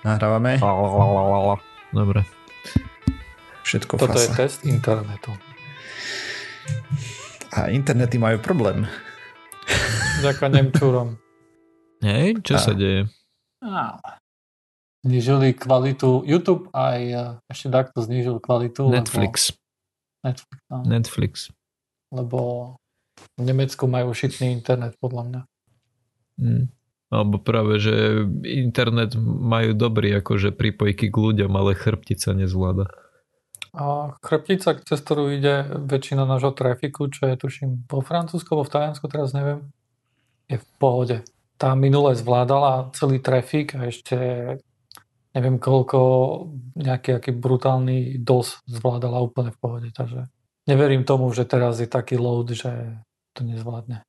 Nahrávame? Dobre. Všetko Toto je fasa. test internetu. A internety majú problém. Ďakujem Nemčúrom. Hej, čo A- sa deje? Znižili kvalitu YouTube aj e, ešte takto znižil kvalitu. Netflix. Lebo, Netflix no, Netflix. lebo v Nemecku majú šitný internet podľa mňa. Mm. Alebo práve, že internet majú dobrý akože pripojky k ľuďom, ale chrbtica nezvláda. A chrbtica, cez ktorú ide väčšina nášho trafiku, čo je tuším vo Francúzsku, alebo v Taliansku, teraz neviem, je v pohode. Tá minule zvládala celý trafik a ešte neviem koľko, nejaký aký brutálny DOS zvládala úplne v pohode. Takže neverím tomu, že teraz je taký load, že to nezvládne.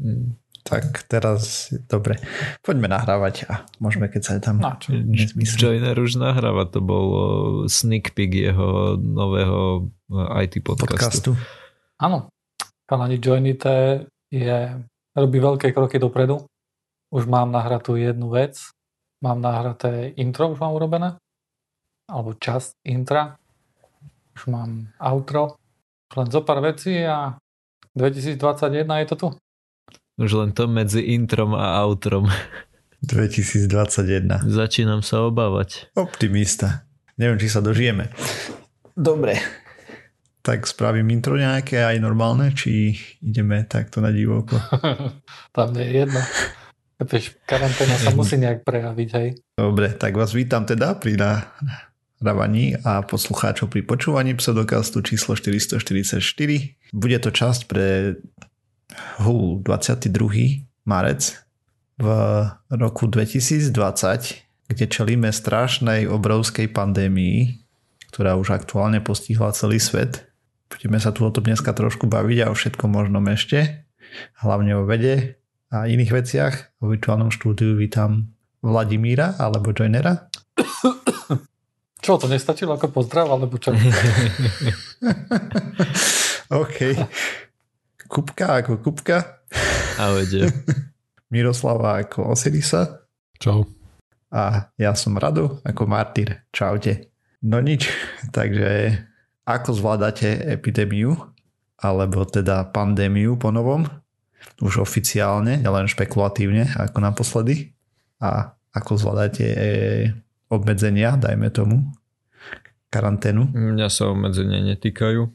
Mm. Tak teraz, dobre, poďme nahrávať a môžeme keď sa tam No čo? Joiner už nahráva, to bol sneak peek jeho nového o, IT podcastu. podcastu. Áno, Kalani Joinite je, robí veľké kroky dopredu. Už mám nahratú jednu vec. Mám nahraté intro, už mám urobené. Alebo časť intra. Už mám outro. Len zo pár vecí a 2021 je to tu. Už len to medzi introm a outrom. 2021. Začínam sa obávať. Optimista. Neviem, či sa dožijeme. Dobre. Tak spravím intro nejaké aj normálne, či ideme takto na divoko. Tam nie je jedno. Vieš, karanténa sa musí nejak prejaviť, hej. Dobre, tak vás vítam teda pri nahrávaní a poslucháčov pri počúvaní pseudokastu číslo 444. Bude to časť pre hú, 22. marec v roku 2020, kde čelíme strašnej obrovskej pandémii, ktorá už aktuálne postihla celý svet. Budeme sa tu o tom dneska trošku baviť a o všetkom možnom ešte, hlavne o vede a iných veciach. V virtuálnom štúdiu vítam Vladimíra alebo Joinera. Čo, to nestačilo ako pozdrav, alebo čo? OK. Kupka ako Kupka. A vede. Miroslava ako Osirisa. Čau. A ja som Rado ako Martyr. Čaute. No nič, takže ako zvládate epidémiu, alebo teda pandémiu po novom, už oficiálne, nielen špekulatívne, ako naposledy. A ako zvládate e, obmedzenia, dajme tomu, karanténu. Mňa sa obmedzenia netýkajú.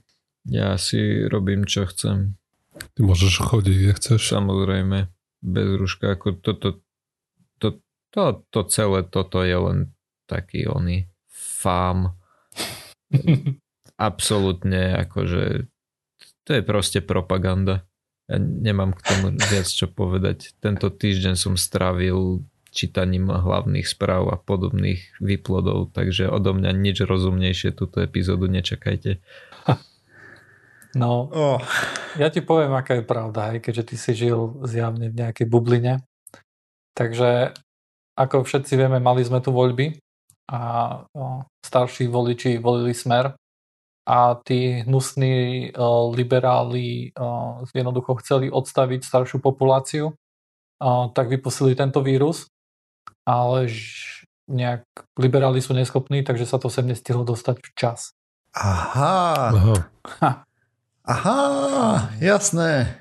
Ja si robím, čo chcem. Ty môžeš chodiť, kde chceš. Samozrejme, bez rúška. Ako toto, to, to, to celé toto je len taký oný fám. Absolútne, akože to je proste propaganda. Ja nemám k tomu viac čo povedať. Tento týždeň som strávil čítaním hlavných správ a podobných výplodov, takže odo mňa nič rozumnejšie túto epizódu nečakajte. No, Oh, Ja ti poviem, aká je pravda, aj keďže ty si žil zjavne v nejakej bubline. Takže ako všetci vieme, mali sme tu voľby a o, starší voliči volili smer a tí hnusní o, liberáli o, jednoducho chceli odstaviť staršiu populáciu, o, tak vypustili tento vírus, ale ž- nejak liberáli sú neschopní, takže sa to sem nestihlo dostať včas. aha, Aha. Aha, jasné.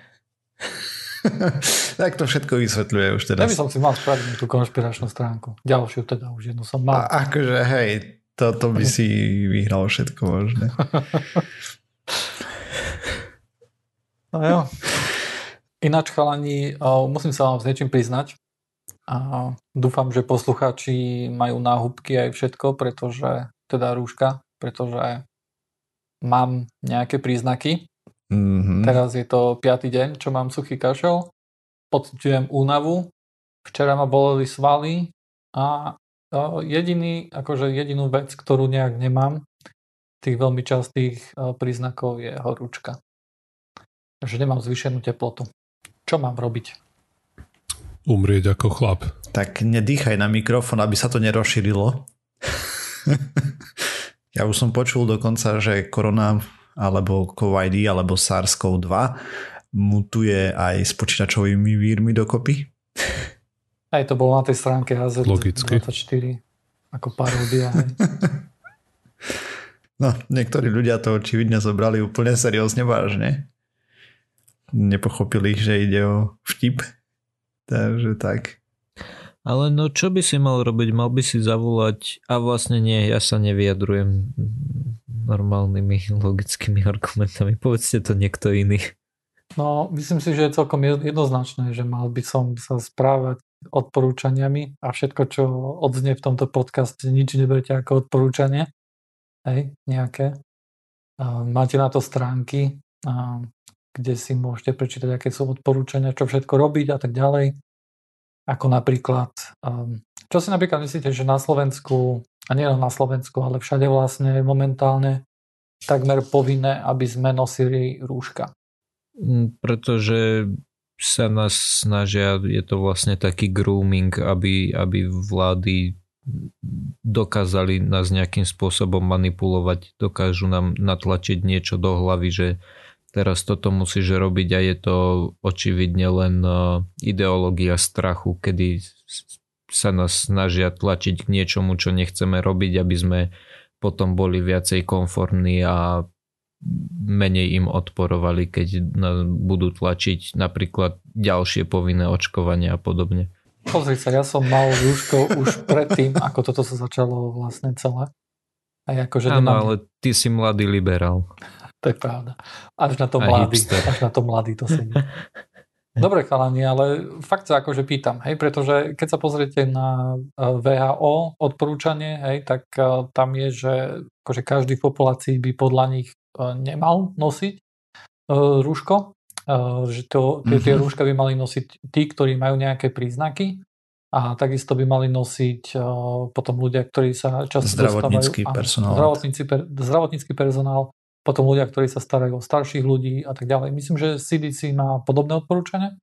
tak to všetko vysvetľuje už Ja by som si mal spraviť tú konšpiračnú stránku. Ďalšiu teda už jednu som mal. A akože hej, toto by si vyhral všetko možné. No jo. Ináč chalani, musím sa vám s niečím priznať. A dúfam, že poslucháči majú náhubky aj všetko, pretože, teda rúška, pretože mám nejaké príznaky. Mhm. Teraz je to piatý deň, čo mám suchý kašel. Pociťujem únavu. Včera ma boleli svaly a jediný, akože jedinú vec, ktorú nejak nemám, tých veľmi častých o, príznakov je horúčka. Takže nemám zvýšenú teplotu. Čo mám robiť? Umrieť ako chlap. Tak nedýchaj na mikrofón, aby sa to nerozšírilo. ja už som počul dokonca, že korona alebo COVID alebo SARS-CoV-2 mutuje aj s počítačovými vírmi dokopy. Aj to bolo na tej stránke Logicky. AZ24. ako paródia. No, niektorí ľudia to očividne zobrali úplne seriózne vážne. Nepochopili, že ide o vtip. Takže tak. Ale no čo by si mal robiť? Mal by si zavolať a vlastne nie, ja sa nevyjadrujem normálnymi logickými argumentami. Povedzte to niekto iný. No, myslím si, že je celkom jednoznačné, že mal by som sa správať odporúčaniami a všetko, čo odznie v tomto podcaste, nič neberte ako odporúčanie hej, nejaké. Máte na to stránky, kde si môžete prečítať, aké sú odporúčania, čo všetko robiť a tak ďalej. Ako napríklad, čo si napríklad myslíte, že na Slovensku, a nie na Slovensku, ale všade vlastne momentálne takmer povinné, aby sme nosili rúška? Mm, pretože sa nás snažia, je to vlastne taký grooming, aby, aby vlády dokázali nás nejakým spôsobom manipulovať, dokážu nám natlačiť niečo do hlavy, že teraz toto musíš robiť a je to očividne len e, ideológia strachu, kedy sa nás snažia tlačiť k niečomu, čo nechceme robiť, aby sme potom boli viacej konformní a menej im odporovali, keď budú tlačiť napríklad ďalšie povinné očkovanie a podobne. Pozri sa, ja som mal rúško už predtým, ako toto sa začalo vlastne celé. Aj ako, že Áno, nemám... ale ty si mladý liberál. To je pravda. Až na to mladý, až na to mladý to sedí. Dobre chalani, ale fakt sa akože pýtam, hej, pretože keď sa pozriete na e, VHO odporúčanie, hej, tak e, tam je, že akože každý v populácii by podľa nich e, nemal nosiť rúško, že to, tie, tie mhm. rúška by mali nosiť tí, ktorí majú nejaké príznaky a takisto by mali nosiť potom ľudia, ktorí sa často zdravotnícky dostávajú, personál. Zdravotnícky, per, zdravotnícky personál, potom ľudia, ktorí sa starajú o starších ľudí a tak ďalej. Myslím, že CDC má podobné odporúčania.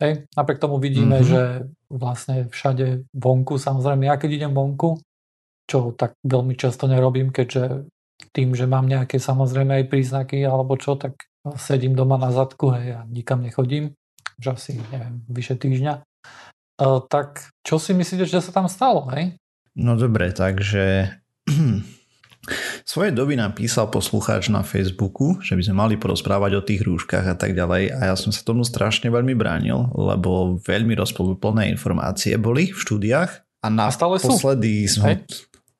Hej. Napriek tomu vidíme, mm-hmm. že vlastne všade vonku, samozrejme ja keď idem vonku, čo tak veľmi často nerobím, keďže tým, že mám nejaké samozrejme aj príznaky alebo čo, tak sedím doma na zadku hej, a nikam nechodím, už asi, neviem, vyše týždňa. Uh, tak čo si myslíte, že sa tam stalo, hej? No dobre, takže Svoje doby nám písal poslucháč na Facebooku, že by sme mali porozprávať o tých rúškach a tak ďalej a ja som sa tomu strašne veľmi bránil, lebo veľmi rozplné informácie boli v štúdiách a na posledy som,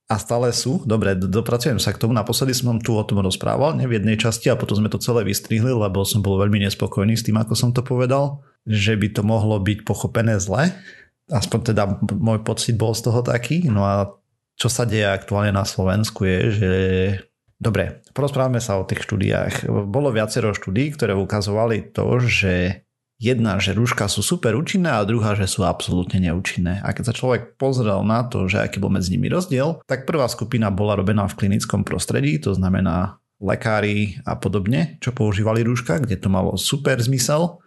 a stále sú. Dobre, dopracujem sa k tomu. Naposledy som tu o tom rozprával, ne v jednej časti a potom sme to celé vystrihli, lebo som bol veľmi nespokojný s tým, ako som to povedal, že by to mohlo byť pochopené zle. Aspoň teda môj pocit bol z toho taký. No a čo sa deje aktuálne na Slovensku je, že Dobre, porozprávame sa o tých štúdiách. Bolo viacero štúdí, ktoré ukazovali to, že jedna, že rúška sú super účinné a druhá, že sú absolútne neúčinné. A keď sa človek pozrel na to, že aký bol medzi nimi rozdiel, tak prvá skupina bola robená v klinickom prostredí, to znamená lekári a podobne, čo používali rúška, kde to malo super zmysel.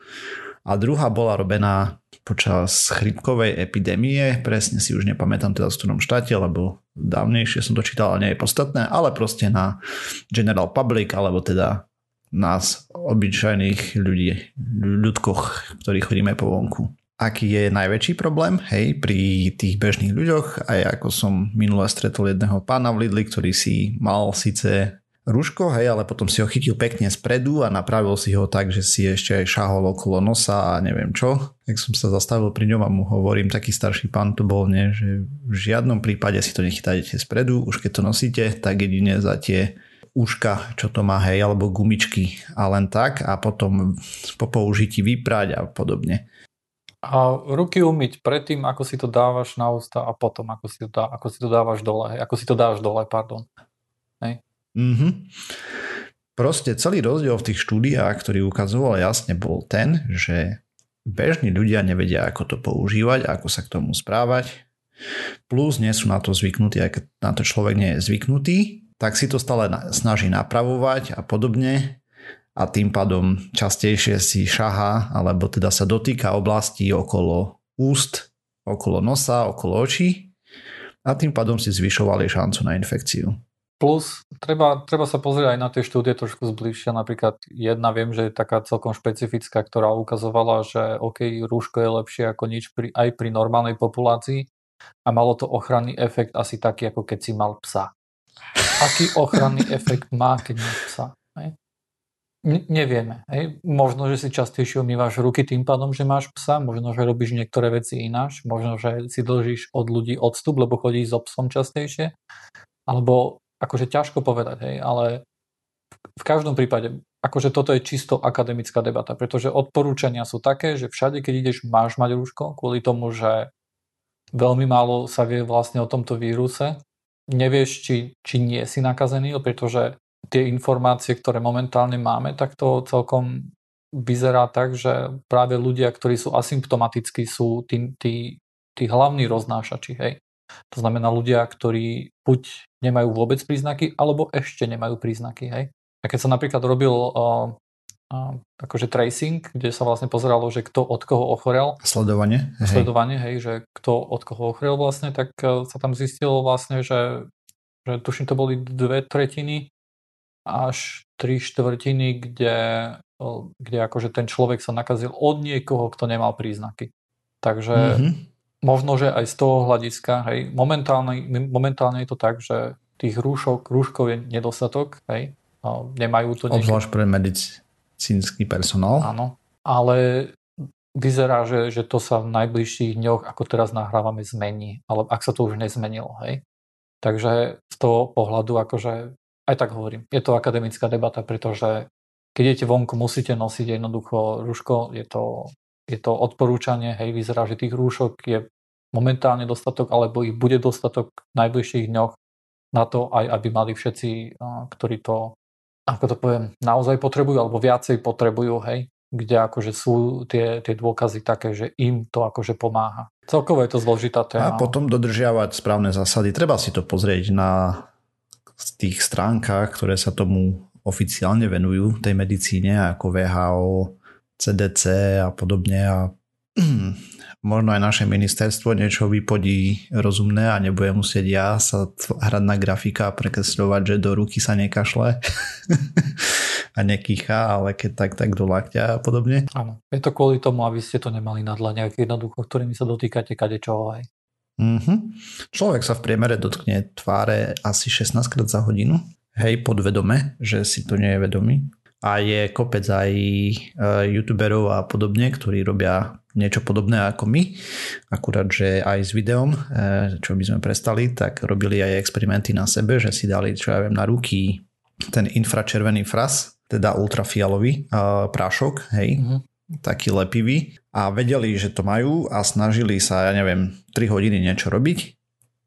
A druhá bola robená počas chrypkovej epidémie, presne si už nepamätám teda v ktorom štáte, lebo dávnejšie som to čítal, ale nie je podstatné, ale proste na general public, alebo teda nás, obyčajných ľudí, ľudkoch, ktorí chodíme po vonku. Aký je najväčší problém, hej, pri tých bežných ľuďoch, aj ako som minule stretol jedného pána v Lidli, ktorý si mal síce rúško, hej, ale potom si ho chytil pekne spredu a napravil si ho tak, že si ešte aj šahol okolo nosa a neviem čo. Tak som sa zastavil pri ňom a mu hovorím, taký starší pán to bol, nie, že v žiadnom prípade si to nechytajte spredu, už keď to nosíte, tak jedine za tie úška, čo to má, hej, alebo gumičky a len tak a potom po použití vyprať a podobne. A ruky umyť predtým, ako si to dávaš na ústa a potom, ako si to, dá, ako si to dávaš dole, ako si to dáš dole, pardon. Mm-hmm. Proste celý rozdiel v tých štúdiách, ktorý ukazoval jasne, bol ten, že bežní ľudia nevedia, ako to používať, ako sa k tomu správať, plus nie sú na to zvyknutí, ak na to človek nie je zvyknutý, tak si to stále snaží napravovať a podobne a tým pádom častejšie si šaha alebo teda sa dotýka oblastí okolo úst, okolo nosa, okolo očí a tým pádom si zvyšovali šancu na infekciu. Plus, treba, treba sa pozrieť aj na tie štúdie trošku zbližšia. Napríklad jedna viem, že je taká celkom špecifická, ktorá ukazovala, že OK, rúško je lepšie ako nič pri, aj pri normálnej populácii. a malo to ochranný efekt asi taký, ako keď si mal psa. Aký ochranný efekt má, keď máš psa? Hej? nevieme. Hej. Možno, že si častejšie umývaš ruky tým pádom, že máš psa, možno, že robíš niektoré veci ináč, možno, že si dlžíš od ľudí odstup, lebo chodíš so psom častejšie, alebo akože ťažko povedať, hej, ale v každom prípade, akože toto je čisto akademická debata, pretože odporúčania sú také, že všade, keď ideš, máš mať rúško, kvôli tomu, že veľmi málo sa vie vlastne o tomto víruse. Nevieš, či, či nie si nakazený, pretože tie informácie, ktoré momentálne máme, tak to celkom vyzerá tak, že práve ľudia, ktorí sú asymptomatickí, sú tí, tí, tí hlavní roznášači. Hej. To znamená ľudia, ktorí buď nemajú vôbec príznaky, alebo ešte nemajú príznaky. Hej. A keď sa napríklad robil uh, uh, akože tracing, kde sa vlastne pozeralo, že kto od koho ochorel. Sledovanie. Hej. Sledovanie, hej, že kto od koho ochorel vlastne, tak uh, sa tam zistilo vlastne, že, že tuším to boli dve tretiny až tri štvrtiny, kde, kde akože ten človek sa nakazil od niekoho, kto nemal príznaky. Takže mm-hmm. Možno, že aj z toho hľadiska, hej, momentálne, momentálne je to tak, že tých rúšok, rúškov je nedostatok, hej, nemajú to... Obzvlášť pre medicínsky personál. Áno, ale vyzerá, že, že to sa v najbližších dňoch, ako teraz nahrávame, zmení. Ale ak sa to už nezmenilo, hej. Takže z toho pohľadu akože aj tak hovorím, je to akademická debata, pretože keď idete vonku, musíte nosiť jednoducho rúško, je to, je to odporúčanie, hej, vyzerá, že tých rúšok je momentálne dostatok, alebo ich bude dostatok v najbližších dňoch na to, aj aby mali všetci, ktorí to, ako to poviem, naozaj potrebujú, alebo viacej potrebujú, hej, kde akože sú tie, tie dôkazy také, že im to akože pomáha. Celkovo je to zložitá téma. A potom dodržiavať správne zásady. Treba si to pozrieť na tých stránkach, ktoré sa tomu oficiálne venujú, tej medicíne, ako VHO, CDC a podobne. A možno aj naše ministerstvo niečo vypodí rozumné a nebude musieť ja sa hrať na grafika a prekresľovať, že do ruky sa nekašle a nekýcha, ale keď tak, tak do lakťa a podobne. Áno, je to kvôli tomu, aby ste to nemali na dlaniach jednoducho, ktorými sa dotýkate kadečoho aj. Mm-hmm. Človek sa v priemere dotkne tváre asi 16 krát za hodinu. Hej, podvedome, že si to nie je vedomý. A je kopec aj e, youtuberov a podobne, ktorí robia niečo podobné ako my. Akurát, že aj s videom, e, čo by sme prestali, tak robili aj experimenty na sebe, že si dali, čo ja viem, na ruky ten infračervený fras, teda ultrafialový uh, prášok, hej, mm-hmm taký lepivý a vedeli, že to majú a snažili sa, ja neviem, 3 hodiny niečo robiť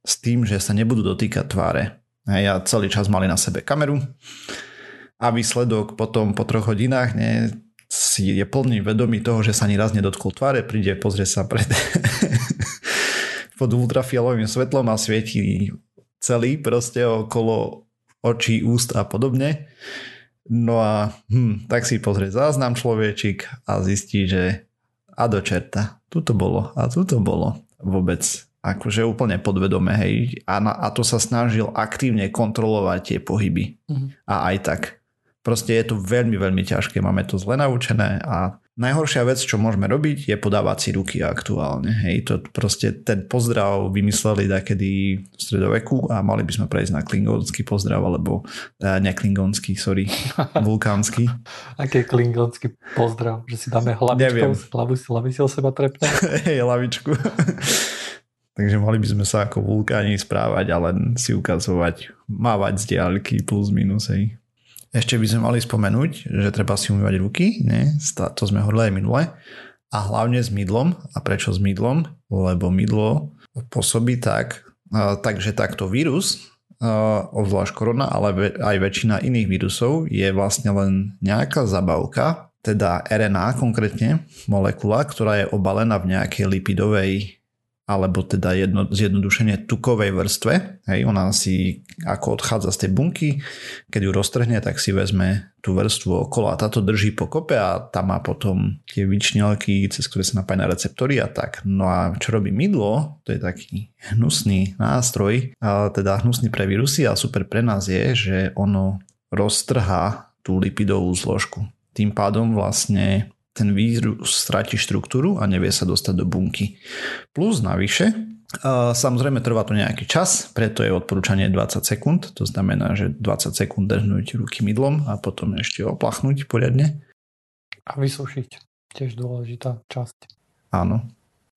s tým, že sa nebudú dotýkať tváre. Ja celý čas mali na sebe kameru a výsledok potom po troch hodinách ne, si je plný vedomý toho, že sa ani raz nedotkol tváre, príde, pozrie sa pred pod ultrafialovým svetlom a svieti celý proste okolo očí, úst a podobne No a hm, tak si pozrie záznam človečik a zistí, že a do čerta, tu to bolo a tu to bolo vôbec akože úplne podvedome, hej. A, na, a to sa snažil aktívne kontrolovať tie pohyby. Mm-hmm. A aj tak. Proste je to veľmi, veľmi ťažké. Máme to zle naučené a Najhoršia vec, čo môžeme robiť, je podávať si ruky aktuálne. Hej, to proste ten pozdrav vymysleli takedy v stredoveku a mali by sme prejsť na klingonský pozdrav, alebo uh, neklingonský, sorry, vulkánsky. Aký je klingonský pozdrav? Že si dáme hlavičku, hlavu, hlavu si o seba trepne? Hej, hlavičku. Takže mali by sme sa ako vulkáni správať a len si ukazovať, mávať z diaľky plus minus. Hej. Ešte by sme mali spomenúť, že treba si umývať ruky, ne? to sme hovorili aj minule, a hlavne s mydlom. A prečo s mydlom? Lebo mydlo pôsobí tak, takže takto vírus, obzvlášť korona, ale aj väčšina iných vírusov je vlastne len nejaká zabavka, teda RNA konkrétne, molekula, ktorá je obalená v nejakej lipidovej alebo teda jedno, zjednodušenie tukovej vrstve. Hej, ona si ako odchádza z tej bunky, keď ju roztrhne, tak si vezme tú vrstvu okolo a táto drží po kope a tam má potom tie vyčnelky, cez ktoré sa napája na receptory a tak. No a čo robí mydlo, to je taký hnusný nástroj, a teda hnusný pre vírusy a super pre nás je, že ono roztrhá tú lipidovú zložku. Tým pádom vlastne ten vírus stráti štruktúru a nevie sa dostať do bunky. Plus navyše Samozrejme trvá to nejaký čas, preto je odporúčanie 20 sekúnd, to znamená, že 20 sekúnd drhnúť ruky mydlom a potom ešte oplachnúť poriadne. A vysušiť, tiež dôležitá časť. Áno.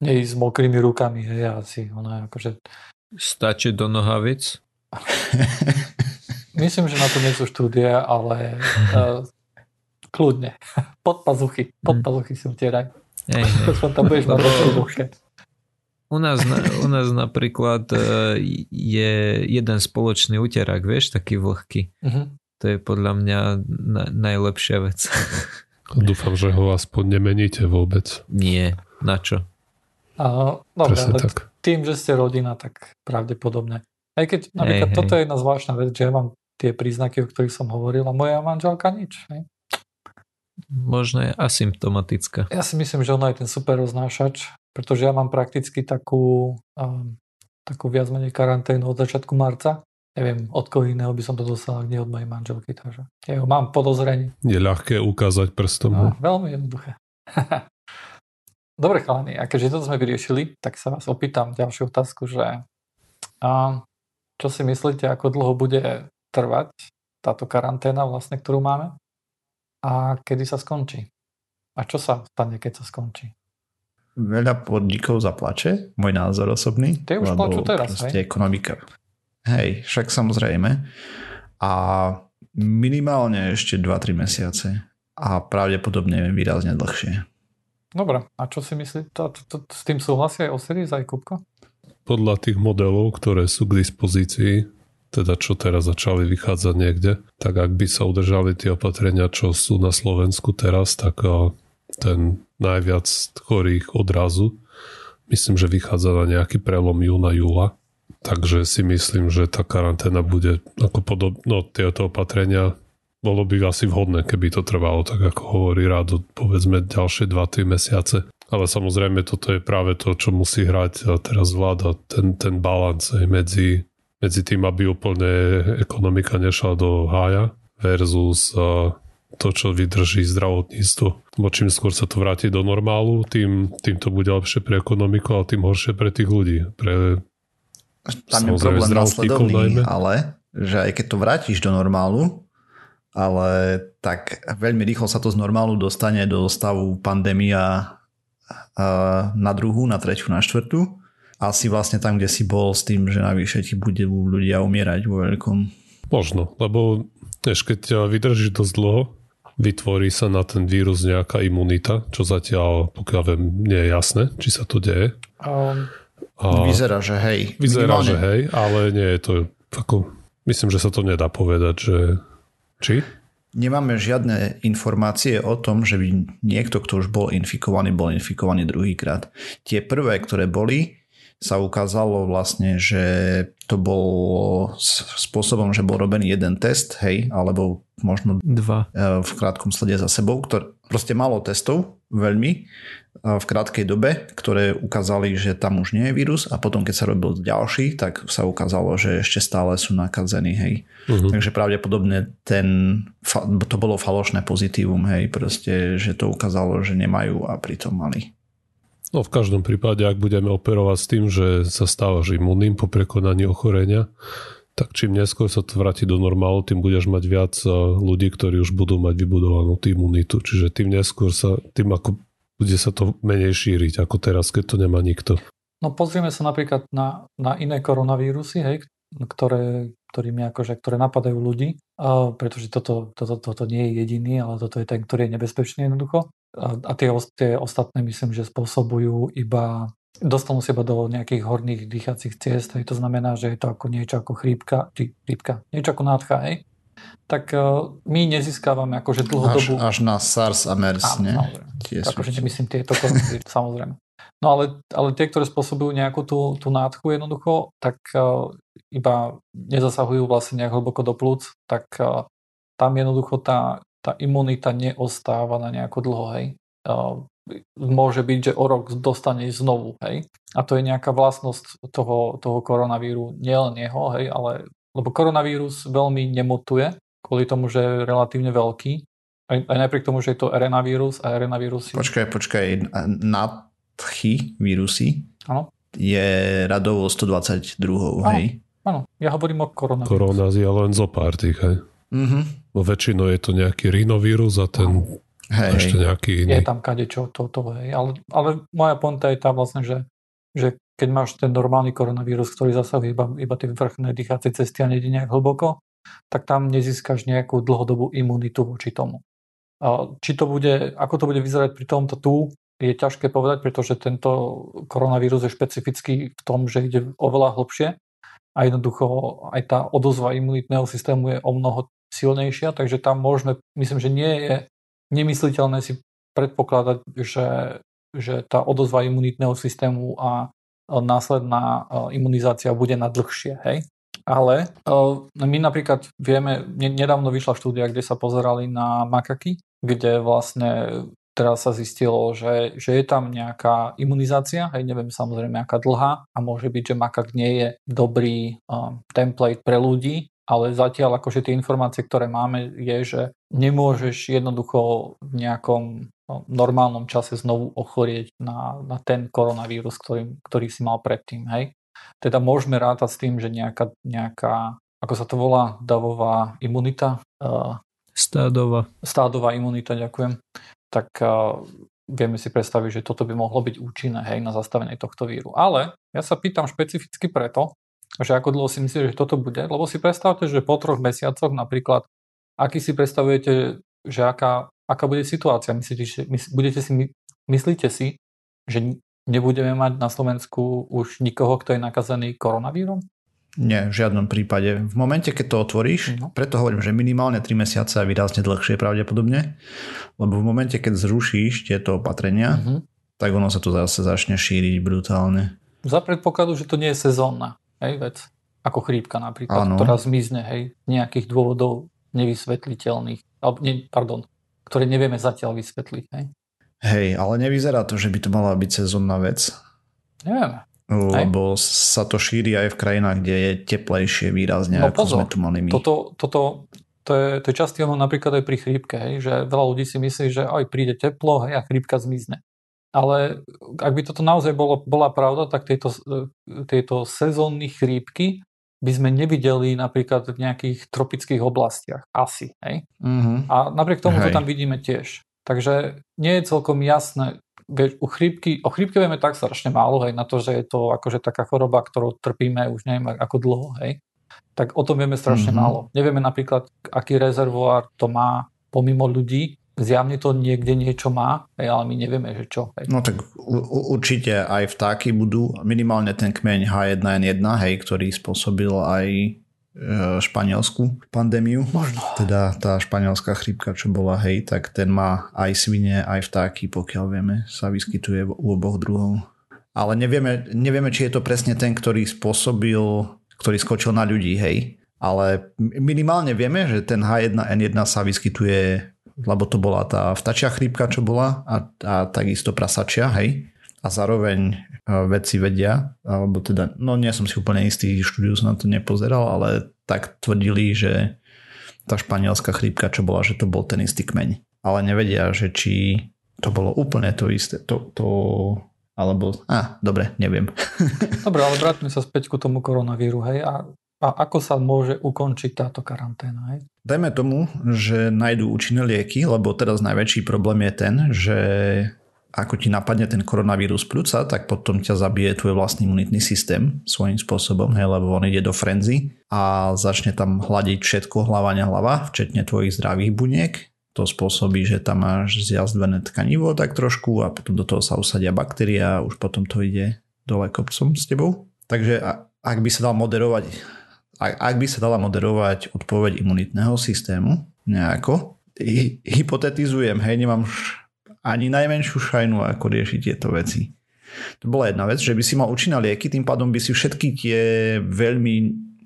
Neísť s mokrými rukami, hej, asi, ono je akože... Stačí do nohavic? Myslím, že na to nie sú štúdie, ale uh, kľudne. Pod pazuchy, pod hm. pazuchy si utieraj. Hej, hej. tam budeš mať dlhšie. U nás, na, u nás napríklad e, je jeden spoločný úterák, vieš, taký vlhký. Uh-huh. To je podľa mňa na, najlepšia vec. Dúfam, že ho aspoň nemeníte vôbec. Nie, na čo? Uh, dobre, ale tak. tým, že ste rodina, tak pravdepodobne. Aj keď napríklad hej, toto hej. je jedna zvláštna vec, že ja mám tie príznaky, o ktorých som hovoril a moja manželka nič. Hej. Možno je asymptomatická. Ja si myslím, že ona je ten super roznášač, pretože ja mám prakticky takú, um, takú viac menej karanténu od začiatku marca. Neviem, od koho iného by som to dostal, ak nie od mojej manželky, takže ja ho mám podozrenie. Je ľahké ukázať prstom. No, veľmi jednoduché. Dobre chalani, a keďže toto sme vyriešili, tak sa vás opýtam ďalšiu otázku, že a, čo si myslíte, ako dlho bude trvať táto karanténa vlastne, ktorú máme a kedy sa skončí? A čo sa stane, keď sa skončí? veľa podnikov zaplače, môj názor osobný. Tie už plačú teraz, hej? ekonomika. Hej, však samozrejme. A minimálne ešte 2-3 mesiace a pravdepodobne výrazne dlhšie. Dobre, a čo si myslí? To, to, to, s tým súhlasia aj Osiris, aj Kupko? Podľa tých modelov, ktoré sú k dispozícii, teda čo teraz začali vychádzať niekde, tak ak by sa udržali tie opatrenia, čo sú na Slovensku teraz, tak ten najviac chorých odrazu. Myslím, že vychádza na nejaký prelom júna, júla. Takže si myslím, že tá karanténa bude ako podob... No, tieto opatrenia bolo by asi vhodné, keby to trvalo tak, ako hovorí rád, povedzme ďalšie 2-3 mesiace. Ale samozrejme toto je práve to, čo musí hrať teraz vláda, ten, ten balans medzi, medzi tým, aby úplne ekonomika nešla do hája versus to, čo vydrží zdravotníctvo. Bo čím skôr sa to vráti do normálu, tým, tým to bude lepšie pre ekonomiku, ale tým horšie pre tých ľudí. Pre, Tam je problém následovný, ale že aj keď to vrátiš do normálu, ale tak veľmi rýchlo sa to z normálu dostane do stavu pandémia na druhú, na tretiu, na štvrtú. Asi vlastne tam, kde si bol s tým, že navyše ti budú ľudia umierať vo veľkom. Možno, lebo vieš, keď vydržíš dosť dlho, vytvorí sa na ten vírus nejaká imunita, čo zatiaľ, pokiaľ viem, nie je jasné, či sa to deje. Um, a vyzerá, že hej. Vyzerá, minimálne. že hej, ale nie je to ako, myslím, že sa to nedá povedať, že či? Nemáme žiadne informácie o tom, že by niekto, kto už bol infikovaný, bol infikovaný druhýkrát. Tie prvé, ktoré boli, sa ukázalo vlastne, že to bolo spôsobom, že bol robený jeden test, hej, alebo možno dva e, v krátkom slede za sebou, ktoré proste malo testov veľmi v krátkej dobe, ktoré ukázali, že tam už nie je vírus a potom keď sa robil ďalší, tak sa ukázalo, že ešte stále sú nakazení, hej. Uh-huh. Takže pravdepodobne ten, to bolo falošné pozitívum, hej, proste, že to ukázalo, že nemajú a pritom mali. No v každom prípade, ak budeme operovať s tým, že sa stávaš imunným po prekonaní ochorenia, tak čím neskôr sa to vráti do normálu, tým budeš mať viac eh, ľudí, ktorí už budú mať vybudovanú tú imunitu. Čiže tým neskôr sa, tým ako bude sa to menej šíriť, ako teraz, keď to nemá nikto. No pozrieme sa napríklad na, na iné koronavírusy, hej, ktoré, ktorými akože, ktoré napadajú ľudí, uh, pretože toto, toto, toto nie je jediný, ale toto je ten, ktorý je nebezpečný jednoducho. A, a tie, tie ostatné myslím, že spôsobujú iba dostanú sa iba do nejakých horných dýchacích ciest, hej, to znamená, že je to ako niečo ako chrípka, či chrípka, niečo ako nádcha, hej, tak uh, my nezískávame akože dlhodobú... Až, až na SARS a MERS, Áno, ne? Akože nemyslím tieto koronavírus, samozrejme. No ale, ale tie, ktoré spôsobujú nejakú tú, tú nádchu jednoducho, tak uh, iba nezasahujú vlastne nejak hlboko do plúc, tak uh, tam jednoducho tá, tá imunita neostáva na nejako dlho, hej. Uh, môže byť, že o rok dostane znovu, hej. A to je nejaká vlastnosť toho, toho koronavíru, nielen jeho, hej, ale lebo koronavírus veľmi nemutuje, kvôli tomu, že je relatívne veľký. Aj, aj napriek tomu, že je to RNA vírus a RNA vírus... Počkaj, počkaj, nadchy vírusy? Áno. je radovo 122, Áno. hej? Áno, ja hovorím o koronavírusu. Korona je len zo pár tých, hej. Mhm. Bo väčšinou je to nejaký rinovírus a ten Hej, ešte nejaký Je iný. tam kadečo, to, to, hej. Ale, ale moja pointa je tá vlastne, že, že keď máš ten normálny koronavírus, ktorý zasahuje iba, iba tie vrchné dýchacie cesty a nejde nejak hlboko, tak tam nezískaš nejakú dlhodobú imunitu voči tomu. A Či to bude, ako to bude vyzerať pri tomto tu, je ťažké povedať, pretože tento koronavírus je špecifický v tom, že ide oveľa hlbšie a jednoducho aj tá odozva imunitného systému je o mnoho silnejšia, takže tam môžeme, myslím, že nie je nemysliteľné si predpokladať, že, že tá odozva imunitného systému a následná imunizácia bude na dlhšie, hej? Ale my napríklad vieme, nedávno vyšla štúdia, kde sa pozerali na makaky, kde vlastne teraz sa zistilo, že, že je tam nejaká imunizácia, hej, neviem samozrejme aká dlhá a môže byť, že makak nie je dobrý um, template pre ľudí, ale zatiaľ akože tie informácie, ktoré máme, je, že nemôžeš jednoducho v nejakom no, normálnom čase znovu ochorieť na, na ten koronavírus, ktorý, ktorý si mal predtým, hej. Teda môžeme rátať s tým, že nejaká, nejaká ako sa to volá, davová imunita, uh, Stádova. stádová imunita, ďakujem, tak uh, vieme si predstaviť, že toto by mohlo byť účinné hej, na zastavenie tohto víru. Ale ja sa pýtam špecificky preto, že ako dlho si myslíte, že toto bude, lebo si predstavte, že po troch mesiacoch napríklad, aký si predstavujete, že aká, aká bude situácia, myslíte, že, mys, budete si, myslíte si, že nebudeme mať na Slovensku už nikoho, kto je nakazený koronavírom? Nie, v žiadnom prípade. V momente, keď to otvoríš, No. preto hovorím, že minimálne 3 mesiace a výrazne dlhšie pravdepodobne, lebo v momente, keď zrušíš tieto opatrenia, Mhm. tak ono sa to zase začne šíriť brutálne. Za predpokladu, že to nie je sezónna hej, vec, ako chrípka napríklad, Áno. ktorá zmizne hej, nejakých dôvodov nevysvetliteľných, alebo, ne, pardon, ktoré nevieme zatiaľ vysvetliť. Hej. Hej, ale nevyzerá to, že by to mala byť sezónna vec, Nevieme. lebo sa to šíri aj v krajinách, kde je teplejšie výrazne, No ako pozor, sme tu mali my. Toto, toto to je, to je častý ono napríklad aj pri chrípke, hej, že veľa ľudí si myslí, že aj príde teplo hej, a chrípka zmizne. Ale ak by toto naozaj bolo, bola pravda, tak tieto, tieto sezónne chrípky by sme nevideli napríklad v nejakých tropických oblastiach. Asi. Hej? Mhm. A napriek tomu to Hej. tam vidíme tiež. Takže nie je celkom jasné, vieš, u chrípky, o chrípke vieme tak strašne málo, hej, na to, že je to akože taká choroba, ktorou trpíme už neviem ako dlho, hej. Tak o tom vieme strašne Mhm. málo. Nevieme napríklad, aký rezervoár to má pomimo ľudí. Zjavne to niekde niečo má, ale my nevieme, že čo. Hej. No tak u- určite aj vtáky budú, minimálne ten kmeň H1N1, hej, ktorý spôsobil aj e, španielskú pandémiu. Možno. Teda tá španielská chrípka, čo bola, hej, tak ten má aj svine, aj vtáky, pokiaľ vieme, sa vyskytuje u oboch druhov. Ale nevieme, nevieme, či je to presne ten, ktorý spôsobil, ktorý skočil na ľudí, hej. Ale minimálne vieme, že ten H1N1 sa vyskytuje, lebo to bola tá vtačia chrípka, čo bola a, a takisto prasačia, hej. A zároveň e, vedci vedia, alebo teda, no nie som si úplne istý, štúdiu som na to nepozeral, ale tak tvrdili, že tá španielská chrípka, čo bola, že to bol ten istý kmeň. Ale nevedia, že či to bolo úplne to isté, to, to alebo, a, dobre, neviem. Dobre, ale vráťme sa späť ku tomu koronavíru, hej. A, a ako sa môže ukončiť táto karanténa, hej? Dajme tomu, že nájdú účinné lieky, lebo teraz najväčší problém je ten, že ako ti napadne ten koronavírus plúca, tak potom ťa zabije tvoj vlastný imunitný systém svojím spôsobom, hej, lebo on ide do frenzy a začne tam hľadiť všetko hlava nehlava, včetne tvojich zdravých buniek. To spôsobí, že tam máš zjazdvené tkanivo tak trošku a potom do toho sa usadia baktéria a už potom to ide dole kopcom s tebou. Takže ak by sa dal moderovať ak, ak by sa dala moderovať odpoveď imunitného systému nejako, hy, hypotetizujem, hej, nemám š, ani najmenšiu šajnu, ako riešiť tieto veci. To bola jedna vec, že by si mal účinné lieky, tým pádom by si všetky tie veľmi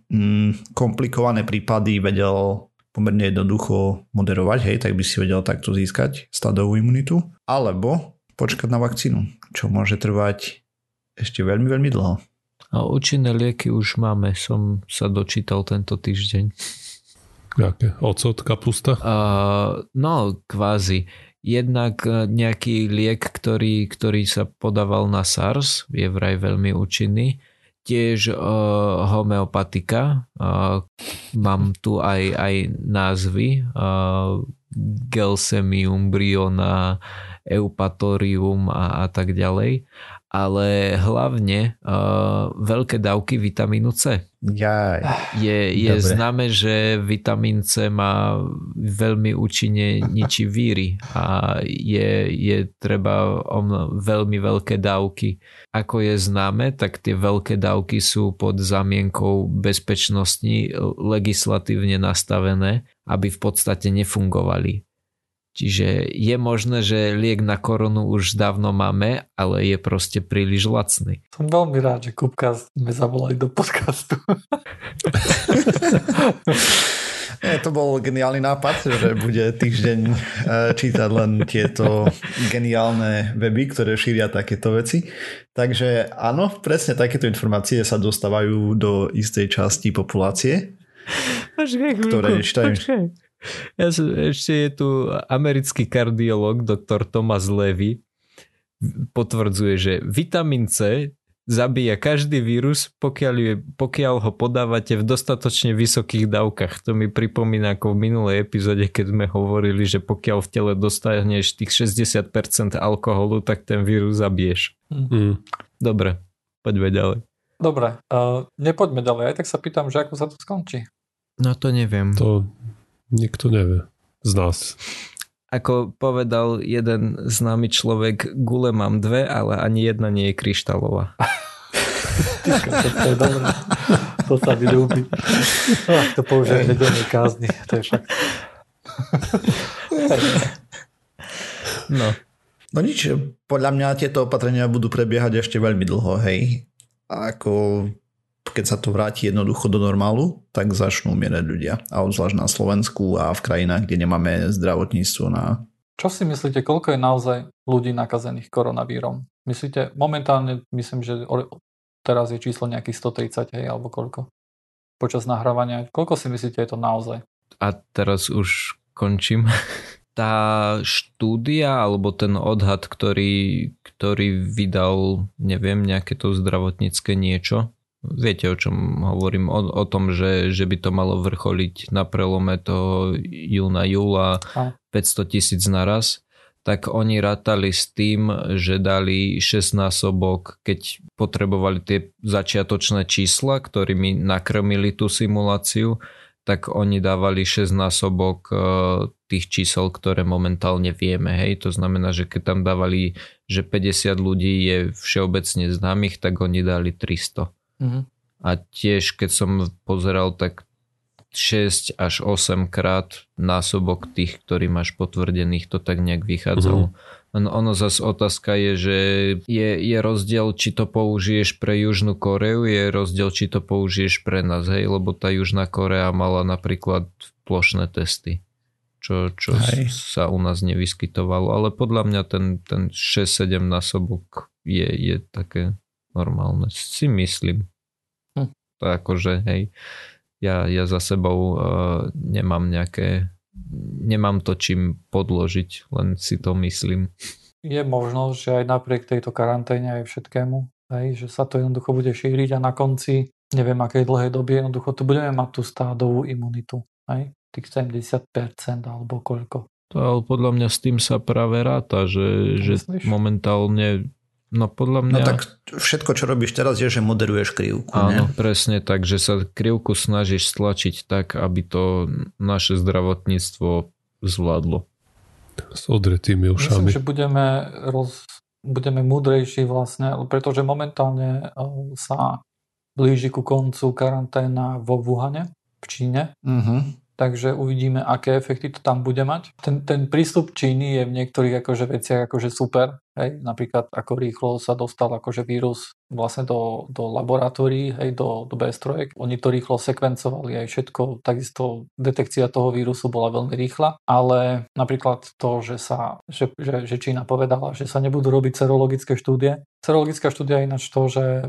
mm, komplikované prípady vedel pomerne jednoducho moderovať, hej, tak by si vedel takto získať stadovú imunitu, alebo počkať na vakcínu, čo môže trvať ešte veľmi, veľmi dlho. A účinné lieky už máme, som sa dočítal tento týždeň. Jaké? Ocot, kapusta? Uh, no, kvázi. Jednak e, nejaký liek, ktorý, ktorý sa podával na SARS, je vraj veľmi účinný. Tiež uh, homeopatika. Uh, mám tu aj, aj názvy. Uh, Gelsemium, Briona, Eupatorium a, a tak ďalej ale hlavne uh, veľké dávky vitamínu C. Jaj. Je, je známe, že vitamín C má veľmi účinne ničí víry a je, je treba o veľmi veľké dávky. Ako je známe, tak tie veľké dávky sú pod zamienkou bezpečnosti legislatívne nastavené, aby v podstate nefungovali Čiže je možné, že liek na koronu už dávno máme, ale je proste príliš lacný. Som veľmi rád, že Kupka sme zavolali do podcastu. Nie, to bol geniálny nápad, že bude týždeň e, čítať len tieto geniálne weby, ktoré šíria takéto veci. Takže áno, presne takéto informácie sa dostávajú do istej časti populácie, počkej, ktoré nečítajú. Ja som, ešte je tu americký kardiolog, doktor Thomas Levy, potvrdzuje, že vitamín C zabíja každý vírus, pokiaľ, je, pokiaľ ho podávate v dostatočne vysokých dávkach. To mi pripomína ako v minulej epizóde, keď sme hovorili, že pokiaľ v tele dostaneš tých 60% alkoholu, tak ten vírus zabiješ. Mm. Dobre, poďme ďalej. Dobre, uh, nepoďme ďalej. Aj tak sa pýtam, že ako sa to skončí. No to neviem. To Nikto nevie z nás. Ako povedal jeden známy človek, gule mám dve, ale ani jedna nie je kryštálová. to je dobré. To sa mi ľúbi. Ach, to použijem nedelnej kázni. To je fakt. No. No nič, podľa mňa tieto opatrenia budú prebiehať ešte veľmi dlho, hej. A ako keď sa to vráti jednoducho do normálu, tak začnú umierať ľudia. A obzvlášť na Slovensku a v krajinách, kde nemáme zdravotníctvo na... Čo si myslíte, koľko je naozaj ľudí nakazených koronavírom? Myslíte, momentálne myslím, že teraz je číslo nejakých 130, hej, alebo koľko? Počas nahrávania. Koľko si myslíte, je to naozaj? A teraz už končím. Tá štúdia alebo ten odhad, ktorý, ktorý vydal, neviem, nejaké to zdravotnícke niečo, Viete, o čom hovorím, o, o tom, že, že by to malo vrcholiť na prelome toho júna, júla 500 tisíc naraz, tak oni rátali s tým, že dali 6 násobok, keď potrebovali tie začiatočné čísla, ktorými nakrmili tú simuláciu, tak oni dávali 6 násobok e, tých čísel, ktoré momentálne vieme. Hej, to znamená, že keď tam dávali, že 50 ľudí je všeobecne známych, tak oni dali 300. Mm-hmm. A tiež, keď som pozeral, tak 6 až 8 krát násobok tých, ktorí máš potvrdených, to tak nejak vychádzalo. Mm-hmm. ono zase otázka je, že je, je rozdiel, či to použiješ pre Južnú Koreu, je rozdiel, či to použiješ pre nás, hej, lebo tá Južná Korea mala napríklad plošné testy, čo, čo sa u nás nevyskytovalo, ale podľa mňa ten, ten 6-7 násobok je, je také normálne, si myslím to akože, hej, ja, ja za sebou uh, nemám nejaké, nemám to čím podložiť, len si to myslím. Je možnosť, že aj napriek tejto karanténe aj všetkému, hej, že sa to jednoducho bude šíriť a na konci, neviem akej dlhej doby, jednoducho tu budeme mať tú stádovú imunitu, hej, tých 70% alebo koľko. To ale podľa mňa s tým sa práve ráta, že, že momentálne No podľa mňa... No tak všetko, čo robíš teraz, je, že moderuješ krivku. Áno, ne? presne tak, že sa krivku snažíš stlačiť tak, aby to naše zdravotníctvo zvládlo. S odretými ušami. Myslím, že budeme, roz, budeme múdrejší vlastne, pretože momentálne e, sa blíži ku koncu karanténa vo Wuhane v Číne. Uh-huh takže uvidíme, aké efekty to tam bude mať. Ten, ten prístup Číny je v niektorých akože veciach akože super, hej, napríklad ako rýchlo sa dostal akože vírus vlastne do, do laboratórií, hej, do, do B-strojek. Oni to rýchlo sekvencovali aj všetko, takisto detekcia toho vírusu bola veľmi rýchla, ale napríklad to, že sa, že, že, že Čína povedala, že sa nebudú robiť serologické štúdie. Serologická štúdia je ináč to, že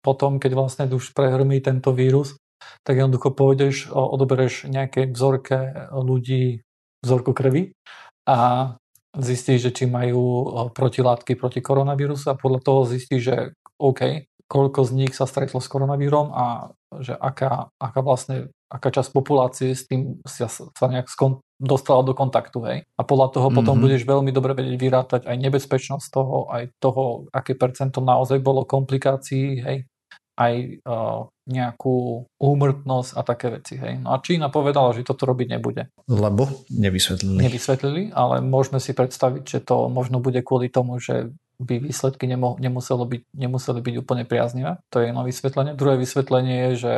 potom, keď vlastne už prehrmí tento vírus, tak jednoducho pôjdeš, odobereš nejaké vzorke ľudí, vzorku krvi a zistí, že či majú protilátky proti koronavírusu a podľa toho zistí, že OK, koľko z nich sa stretlo s koronavírom a že aká, aká vlastne aká časť populácie s tým sa, sa nejak skon, dostala do kontaktu, hej. A podľa toho potom mm-hmm. budeš veľmi dobre vedieť vyrátať aj nebezpečnosť toho, aj toho, aké percento naozaj bolo komplikácií, hej, aj uh, nejakú úmrtnosť a také veci, hej. No a Čína povedala, že toto robiť nebude. Lebo nevysvetlili. Nevysvetlili, ale môžeme si predstaviť, že to možno bude kvôli tomu, že by výsledky nemo, nemuselo byť, nemuseli byť úplne priaznivé. To je jedno vysvetlenie. Druhé vysvetlenie je, že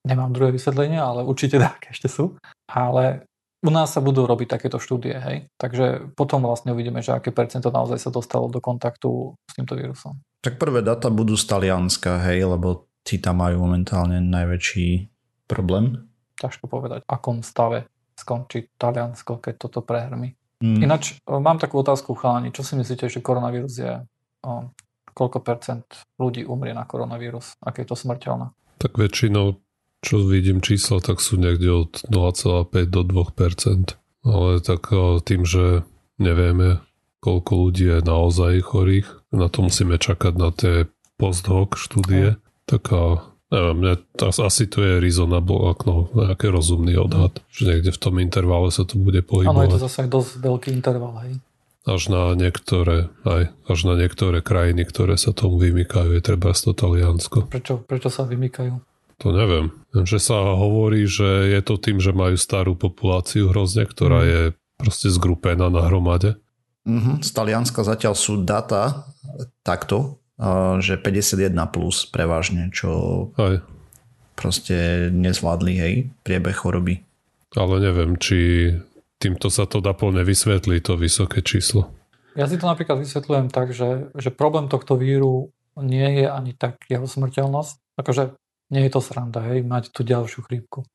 Nemám druhé vysvetlenie, ale určite také ešte sú. Ale u nás sa budú robiť takéto štúdie, hej. Takže potom vlastne uvidíme, že aké percento naozaj sa dostalo do kontaktu s týmto vírusom. Tak prvé data budú z Talianska, hej, lebo tí tam majú momentálne najväčší problém. Ťažko povedať, v akom stave skončí Taliansko, keď toto prehrmi. Mm. Ináč mám takú otázku, chalani. Čo si myslíte, že koronavírus je? O, koľko percent ľudí umrie na koronavírus? Aké je to smrteľné? Tak väčšinou čo vidím čísla, tak sú niekde od 0,5 do 2%. Ale tak tým, že nevieme, koľko ľudí je naozaj chorých, na to musíme čakať na tie post-hoc štúdie, okay. tak neviem, mne, asi to je reasonable, no, nejaký rozumný odhad, že niekde v tom intervale sa to bude pohybovať. Áno, je to zase dosť veľký interval, hej. Až na niektoré, aj, až na niektoré krajiny, ktoré sa tomu vymykajú, je treba to Taliansko. Prečo, prečo sa vymykajú? To neviem. Že sa hovorí, že je to tým, že majú starú populáciu hrozne, ktorá mm. je proste zgrupená na hromade. Mm-hmm. Z Talianska zatiaľ sú data takto, že 51 plus prevažne, čo Aj. proste nezvládli, hej, priebeh choroby. Ale neviem, či týmto sa to dá plne vysvetliť, to vysoké číslo. Ja si to napríklad vysvetľujem tak, že, že problém tohto víru nie je ani tak jeho smrteľnosť. Akože nie je to sranda, hej, mať tú ďalšiu chrípku.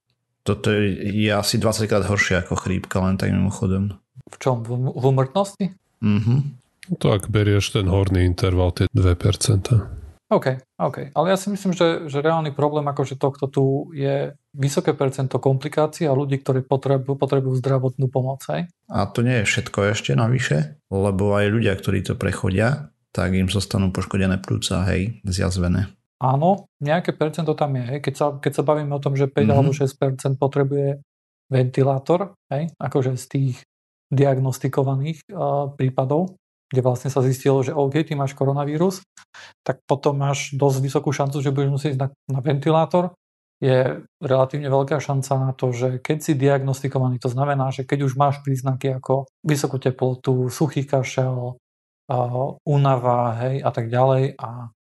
Toto je, je asi 20 krát horšie ako chrípka, len tak mimochodom. V čom? V, v umrtnosti? Mhm. To ak berieš ten horný interval, tie 2%. OK, OK. Ale ja si myslím, že, že reálny problém akože tohto tu je vysoké percento komplikácií a ľudí, ktorí potrebujú, potrebujú zdravotnú pomoc. Hej? A to nie je všetko ešte navyše, lebo aj ľudia, ktorí to prechodia, tak im zostanú poškodené plúca, hej, zjazvené. Áno, nejaké percento tam je. Hej. Keď, sa, keď sa bavíme o tom, že 5 mm-hmm. alebo 6 potrebuje ventilátor, hej, akože z tých diagnostikovaných uh, prípadov, kde vlastne sa zistilo, že OK, ty máš koronavírus, tak potom máš dosť vysokú šancu, že budeš musieť na, na ventilátor. Je relatívne veľká šanca na to, že keď si diagnostikovaný, to znamená, že keď už máš príznaky ako vysokú teplotu, suchý kašel, uh, únava hej, a tak ďalej a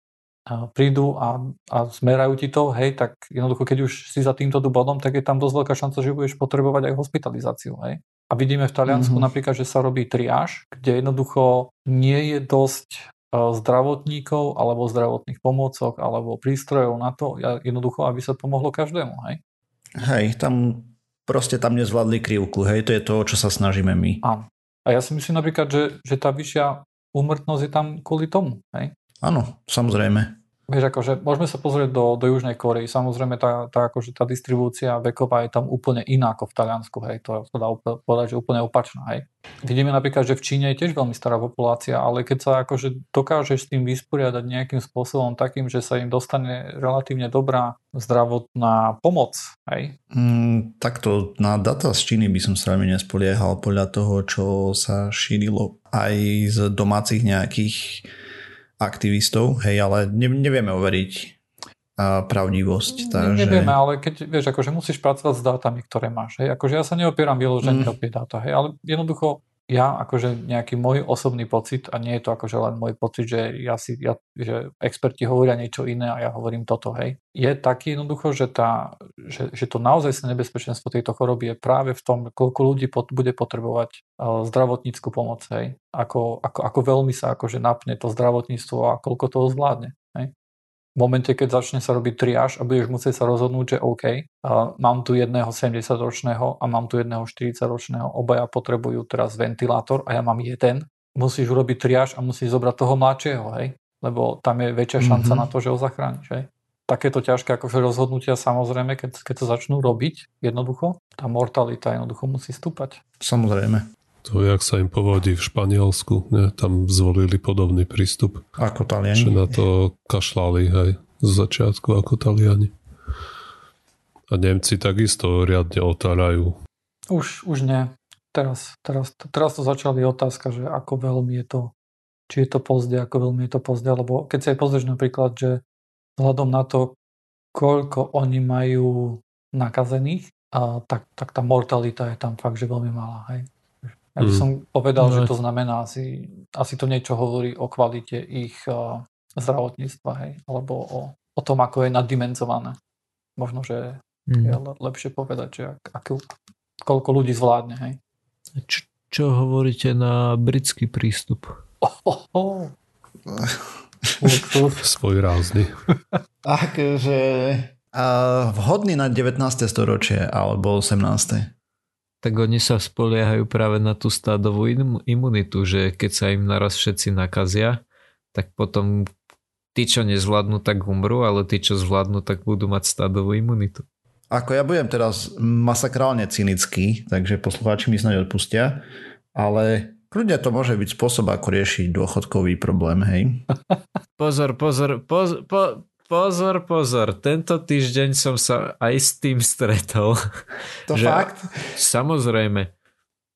prídu a, a zmerajú ti to, hej, tak jednoducho, keď už si za týmto bodom, tak je tam dosť veľká šanca, že budeš potrebovať aj hospitalizáciu, hej. A vidíme v Taliansku mm-hmm. napríklad, že sa robí triáž, kde jednoducho nie je dosť e, zdravotníkov alebo zdravotných pomôcok alebo prístrojov na to, jednoducho, aby sa pomohlo každému, hej. Hej, tam proste tam nezvládli krivku, hej, to je to, čo sa snažíme my. Áno. A ja si myslím napríklad, že, že tá vyššia úmrtnosť je tam kvôli tomu, hej. Áno, samozrejme. Vieš, akože môžeme sa pozrieť do, do Južnej Korei. Samozrejme, tá, tá, akože tá distribúcia veková je tam úplne iná ako v Taliansku. Hej. To sa dá povedať, že úplne opačná. Hej. Vidíme napríklad, že v Číne je tiež veľmi stará populácia, ale keď sa akože dokážeš s tým vysporiadať nejakým spôsobom takým, že sa im dostane relatívne dobrá zdravotná pomoc. Hej. Mm, takto na data z Číny by som sa veľmi nespoliehal podľa toho, čo sa šírilo aj z domácich nejakých aktivistov, hej, ale ne, nevieme overiť a pravdivosť. Takže... Nevieme, ale keď vieš, akože musíš pracovať s dátami, ktoré máš. Hej. Akože ja sa neopieram vyloženie mm. o dáta, hej, ale jednoducho ja akože nejaký môj osobný pocit a nie je to akože len môj pocit, že ja si, ja, že experti hovoria niečo iné a ja hovorím toto, hej. Je taký jednoducho, že, tá, že, že to naozaj nebezpečenstvo tejto choroby je práve v tom, koľko ľudí pot, bude potrebovať uh, zdravotníckú pomoc, hej. Ako, ako, ako veľmi sa akože napne to zdravotníctvo a koľko toho zvládne, hej v momente, keď začne sa robiť triáž a budeš musieť sa rozhodnúť, že OK, mám tu jedného 70-ročného a mám tu jedného 40-ročného, obaja potrebujú teraz ventilátor a ja mám jeden, musíš urobiť triáž a musíš zobrať toho mladšieho, hej? lebo tam je väčšia šanca mm-hmm. na to, že ho zachrániš. Hej? Takéto ťažké akože rozhodnutia samozrejme, keď, keď to začnú robiť jednoducho, tá mortalita jednoducho musí stúpať. Samozrejme. To je, jak sa im povodí v Španielsku. Ne? Tam zvolili podobný prístup. Ako Taliani. Že na to kašľali aj z začiatku ako Taliani. A Nemci takisto riadne otárajú. Už, už nie. Teraz, teraz, teraz to začali otázka, že ako veľmi je to, či je to pozde, ako veľmi je to pozde, lebo keď si aj pozrieš napríklad, že vzhľadom na to, koľko oni majú nakazených, a tak, tak tá mortalita je tam fakt, že veľmi malá. Hej. Ja by mm. som povedal, no. že to znamená asi, asi to niečo hovorí o kvalite ich uh, zdravotníctva, hej, alebo o, o tom, ako je naddimenzované. Možno, že mm. je lepšie povedať, že ak, akú, koľko ľudí zvládne, hej. Č- čo hovoríte na britský prístup? Oh, oh, oh. Svoj rázny. Akože vhodný na 19. storočie alebo 18 tak oni sa spoliehajú práve na tú stádovú imunitu, že keď sa im naraz všetci nakazia, tak potom tí, čo nezvládnu, tak umrú, ale tí, čo zvládnu, tak budú mať stádovú imunitu. Ako ja budem teraz masakrálne cynický, takže poslucháči mi snáď odpustia, ale kľudne to môže byť spôsob, ako riešiť dôchodkový problém, hej? Pozor, pozor, pozor, po, Pozor, pozor, tento týždeň som sa aj s tým stretol. To že, fakt? Samozrejme.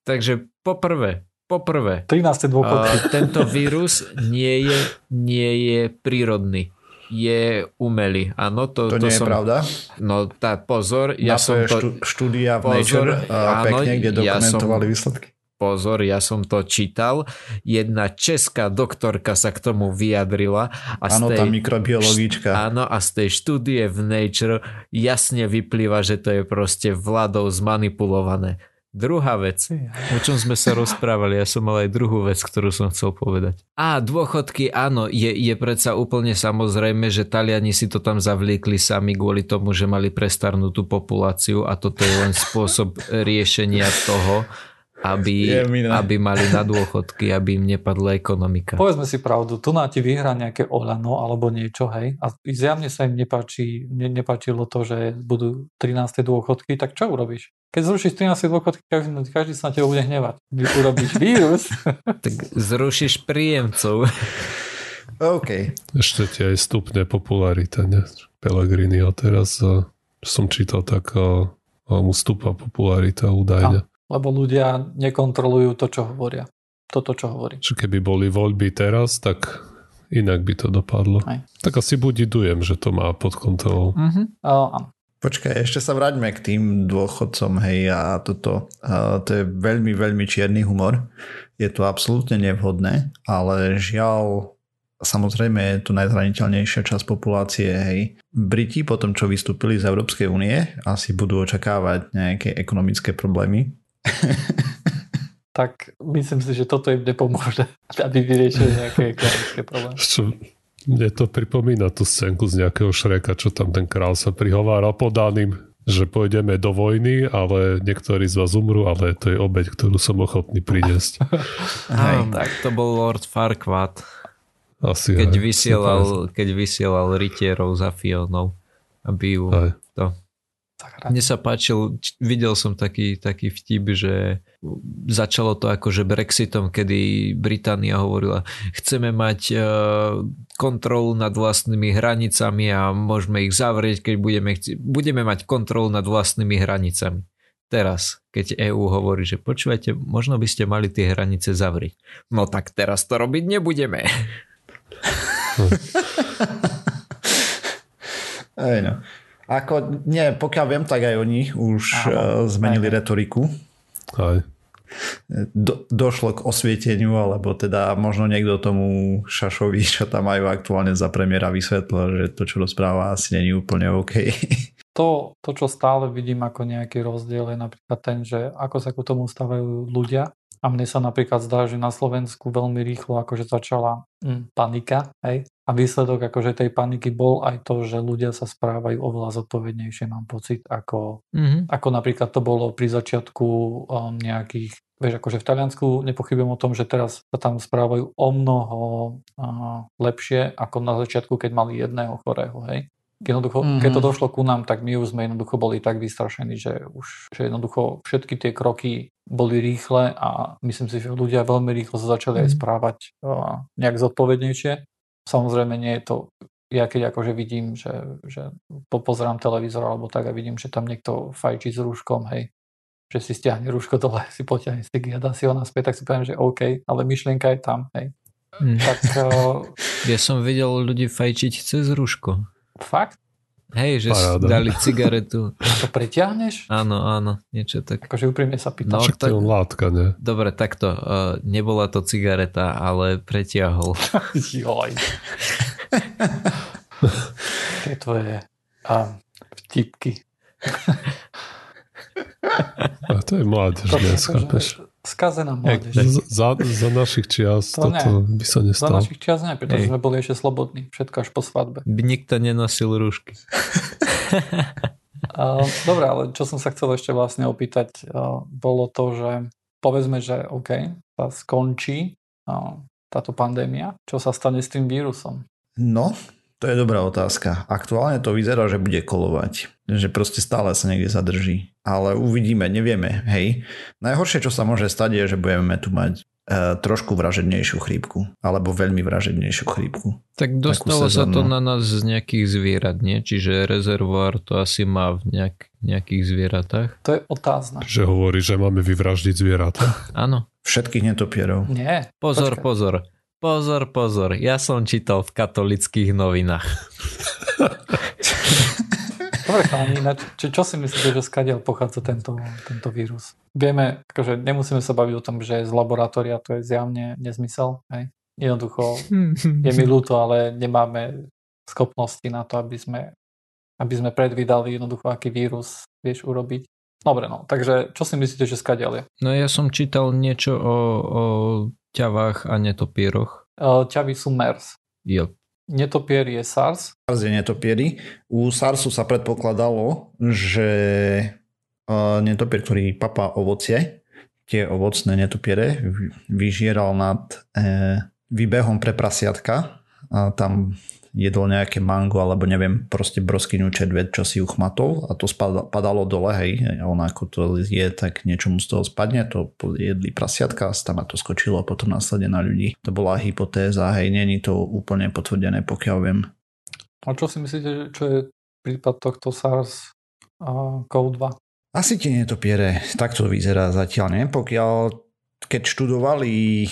Takže poprvé, poprvé. 13. dôchodky. Tento vírus nie je, nie je prírodný. Je umelý. Áno, to, to, to nie som, je pravda. No tá pozor, ja Na som to... Štú, štúdia v pozor, Nature uh, áno, pekne, kde dokumentovali ja som, výsledky pozor, ja som to čítal, jedna česká doktorka sa k tomu vyjadrila. Áno, tá mikrobiologička. Áno, a z tej štúdie v Nature jasne vyplýva, že to je proste vládou zmanipulované. Druhá vec, o čom sme sa rozprávali, ja som mal aj druhú vec, ktorú som chcel povedať. A dôchodky, áno, je, je predsa úplne samozrejme, že Taliani si to tam zavliekli sami kvôli tomu, že mali prestarnutú populáciu a toto je len spôsob riešenia toho, aby, aby mali na dôchodky, aby im nepadla ekonomika. Povedzme si pravdu, tu na ti vyhrá nejaké Olano alebo niečo, hej, a zjavne sa im nepáči, ne, nepáčilo to, že budú 13. dôchodky, tak čo urobíš? Keď zrušíš 13. dôchodky, každý, každý sa na teba bude hnevať. Urobíš vírus. tak zrušíš príjemcov. OK. Ešte ti aj stupne popularita, ne? Pellegrini a teraz som čítal tak mu stúpa popularita údajne. A lebo ľudia nekontrolujú to, čo hovoria. Toto, čo hovorí. Keby boli voľby teraz, tak inak by to dopadlo. Aj. Tak asi budidujem, že to má pod kontrolou. Uh-huh. Uh, Počkaj, ešte sa vráťme k tým dôchodcom, hej, a toto, uh, to je veľmi, veľmi čierny humor. Je to absolútne nevhodné, ale žiaľ, samozrejme je tu najzraniteľnejšia časť populácie, hej. Briti po tom, čo vystúpili z Európskej únie, asi budú očakávať nejaké ekonomické problémy, tak myslím si, že toto im nepomôže, aby vyriešili nejaké ekonomické problémy. Čo, mne to pripomína tú scénku z nejakého šreka, čo tam ten král sa prihovára podaným, že pôjdeme do vojny, ale niektorí z vás umrú, ale to je obeď, ktorú som ochotný priniesť. Hej, tak to bol Lord Farquaad. Asi keď, aj, vysielal, keď vysielal rytierov za Fionou, aby ju aj. to mne sa páčil, videl som taký, taký vtip, že začalo to akože Brexitom, kedy Británia hovorila, chceme mať uh, kontrolu nad vlastnými hranicami a môžeme ich zavrieť, keď budeme, chci- budeme mať kontrolu nad vlastnými hranicami. Teraz, keď EÚ hovorí, že počúvajte, možno by ste mali tie hranice zavrieť. No tak teraz to robiť nebudeme. Aj no. Ako, nie, pokiaľ viem, tak aj oni už Áno, zmenili aj. retoriku. Aj. Do, došlo k osvieteniu, alebo teda možno niekto tomu Šašovi, čo tam majú aktuálne za premiéra, vysvetlil, že to, čo rozpráva, asi není úplne OK. To, to, čo stále vidím ako nejaký rozdiel, je napríklad ten, že ako sa ku tomu stávajú ľudia. A mne sa napríklad zdá, že na Slovensku veľmi rýchlo akože začala hm, panika, hej, a výsledok akože tej paniky bol aj to, že ľudia sa správajú oveľa zodpovednejšie, mám pocit, ako, mm-hmm. ako napríklad to bolo pri začiatku um, nejakých, vieš, akože v Taliansku nepochybujem o tom, že teraz sa tam správajú o mnoho uh, lepšie ako na začiatku, keď mali jedného chorého, hej. jednoducho, mm-hmm. keď to došlo ku nám, tak my už sme jednoducho boli tak vystrašení, že už že jednoducho všetky tie kroky boli rýchle a myslím si, že ľudia veľmi rýchlo sa začali mm-hmm. aj mhm. správať uh, nejak zodpovednejšie. Samozrejme nie je to ja keď akože vidím, že, že pozerám televízor alebo tak a vidím, že tam niekto fajčí s rúškom, hej, že si stiahne rúško dole, si potiahne stiky a dá si ho naspäť, tak si poviem, že OK, ale myšlienka je tam, hej. Mm. Tak, uh, ja som videl ľudí fajčiť cez rúško. Fakt? Hej, že Paráda. dali cigaretu. A to pretiahneš? Áno, áno, niečo tak. Akože úprimne sa pýtam. No, tak, to látka, ne? Dobre, takto. Uh, nebola to cigareta, ale pretiahol. Joj. Tie tvoje um, vtipky. A to je mládež dnes, chápeš? Skazená mládež. Za, za našich čias to toto by sa nestalo. Za našich čias nie, pretože Ej. sme boli ešte slobodní. Všetko až po svadbe. By nikto nenosil rúšky. Dobre, ale čo som sa chcel ešte vlastne opýtať, bolo to, že povedzme, že OK, sa skončí táto pandémia. Čo sa stane s tým vírusom? No, to je dobrá otázka. Aktuálne to vyzerá, že bude kolovať. Že proste stále sa niekde zadrží. Ale uvidíme, nevieme. Hej. Najhoršie, čo sa môže stať, je, že budeme tu mať e, trošku vražednejšiu chrípku. Alebo veľmi vražednejšiu chrípku. Tak dostalo sa to na nás z nejakých zvierat, nie? Čiže rezervoár to asi má v nejak, nejakých zvieratách. To je otázne. Že hovorí, že máme vyvraždiť zvieratá. Áno. Všetkých netopierov. Nie. Pozor, Počkaj. pozor. Pozor, pozor, ja som čítal v katolických novinách. Dobre, chalani, čo, čo si myslíte, že skadiaľ pochádza tento, tento vírus? Vieme, akože nemusíme sa baviť o tom, že z laboratória to je zjavne nezmysel. Hej? Jednoducho je mi ľúto, ale nemáme schopnosti na to, aby sme, aby sme predvídali jednoducho, aký vírus vieš urobiť. Dobre, no, takže čo si myslíte, že skadiaľ je? No ja som čítal niečo o, o ťavách a netopieroch? Ťavy sú MERS. Jo. Netopier je SARS. SARS je netopiery. U SARSu sa predpokladalo, že netopier, ktorý papá ovocie, tie ovocné netopiere, vyžieral nad e, výbehom pre prasiatka. A tam jedol nejaké mango alebo neviem, proste broskyňu čedved, čo si uchmatol a to padalo dole, hej, a on ako to je, tak niečo mu z toho spadne, to jedli prasiatka a tam to skočilo potom následne na ľudí. To bola hypotéza, hej, není to úplne potvrdené, pokiaľ viem. A čo si myslíte, čo je prípad tohto SARS CoV-2? Asi ti netopiere, tak to vyzerá zatiaľ, ne? Pokiaľ keď študovali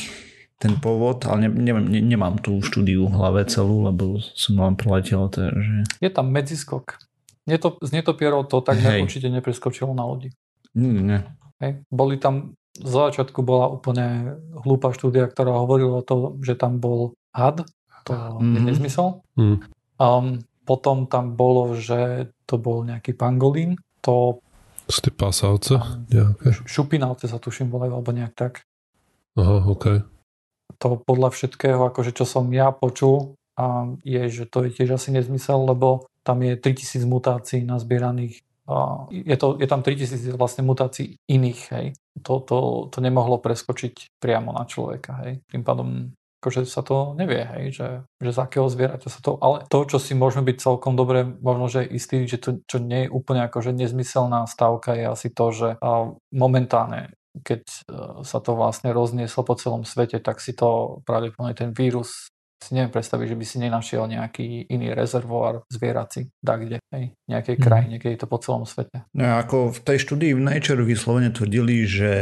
ten pôvod, ale ne, ne, ne, nemám tú štúdiu v hlave celú, lebo som len preletel. Takže... Je tam medziskok. Neto, z netopierov to tak Hej. určite nepreskočilo na lodi. Nie, nie. Hej. Boli tam, z začiatku bola úplne hlúpa štúdia, ktorá hovorila o tom, že tam bol had. To mm-hmm. je nezmysel. Mm. Um, potom tam bolo, že to bol nejaký pangolín. To z tie pasavce? Šupinavce sa tuším volajú, alebo nejak tak. Aha, okej. Okay to podľa všetkého, akože čo som ja počul, a je, že to je tiež asi nezmysel, lebo tam je 3000 mutácií nazbieraných. A je, to, je tam 3000 vlastne mutácií iných, hej. To, to, to nemohlo preskočiť priamo na človeka, hej. Tým pádom akože sa to nevie, hej, že, že z akého zvieraťa sa to, ale to, čo si môžeme byť celkom dobre, možno, že istý, že to, čo nie je úplne akože nezmyselná stavka, je asi to, že momentálne keď e, sa to vlastne roznieslo po celom svete, tak si to pravdepodobne ten vírus si neviem predstaviť, že by si nenašiel nejaký iný rezervoár zvierací, kde, hej, nejakej mhm. krajine, keď je to po celom svete. No ako v tej štúdii v Nature vyslovene tvrdili, že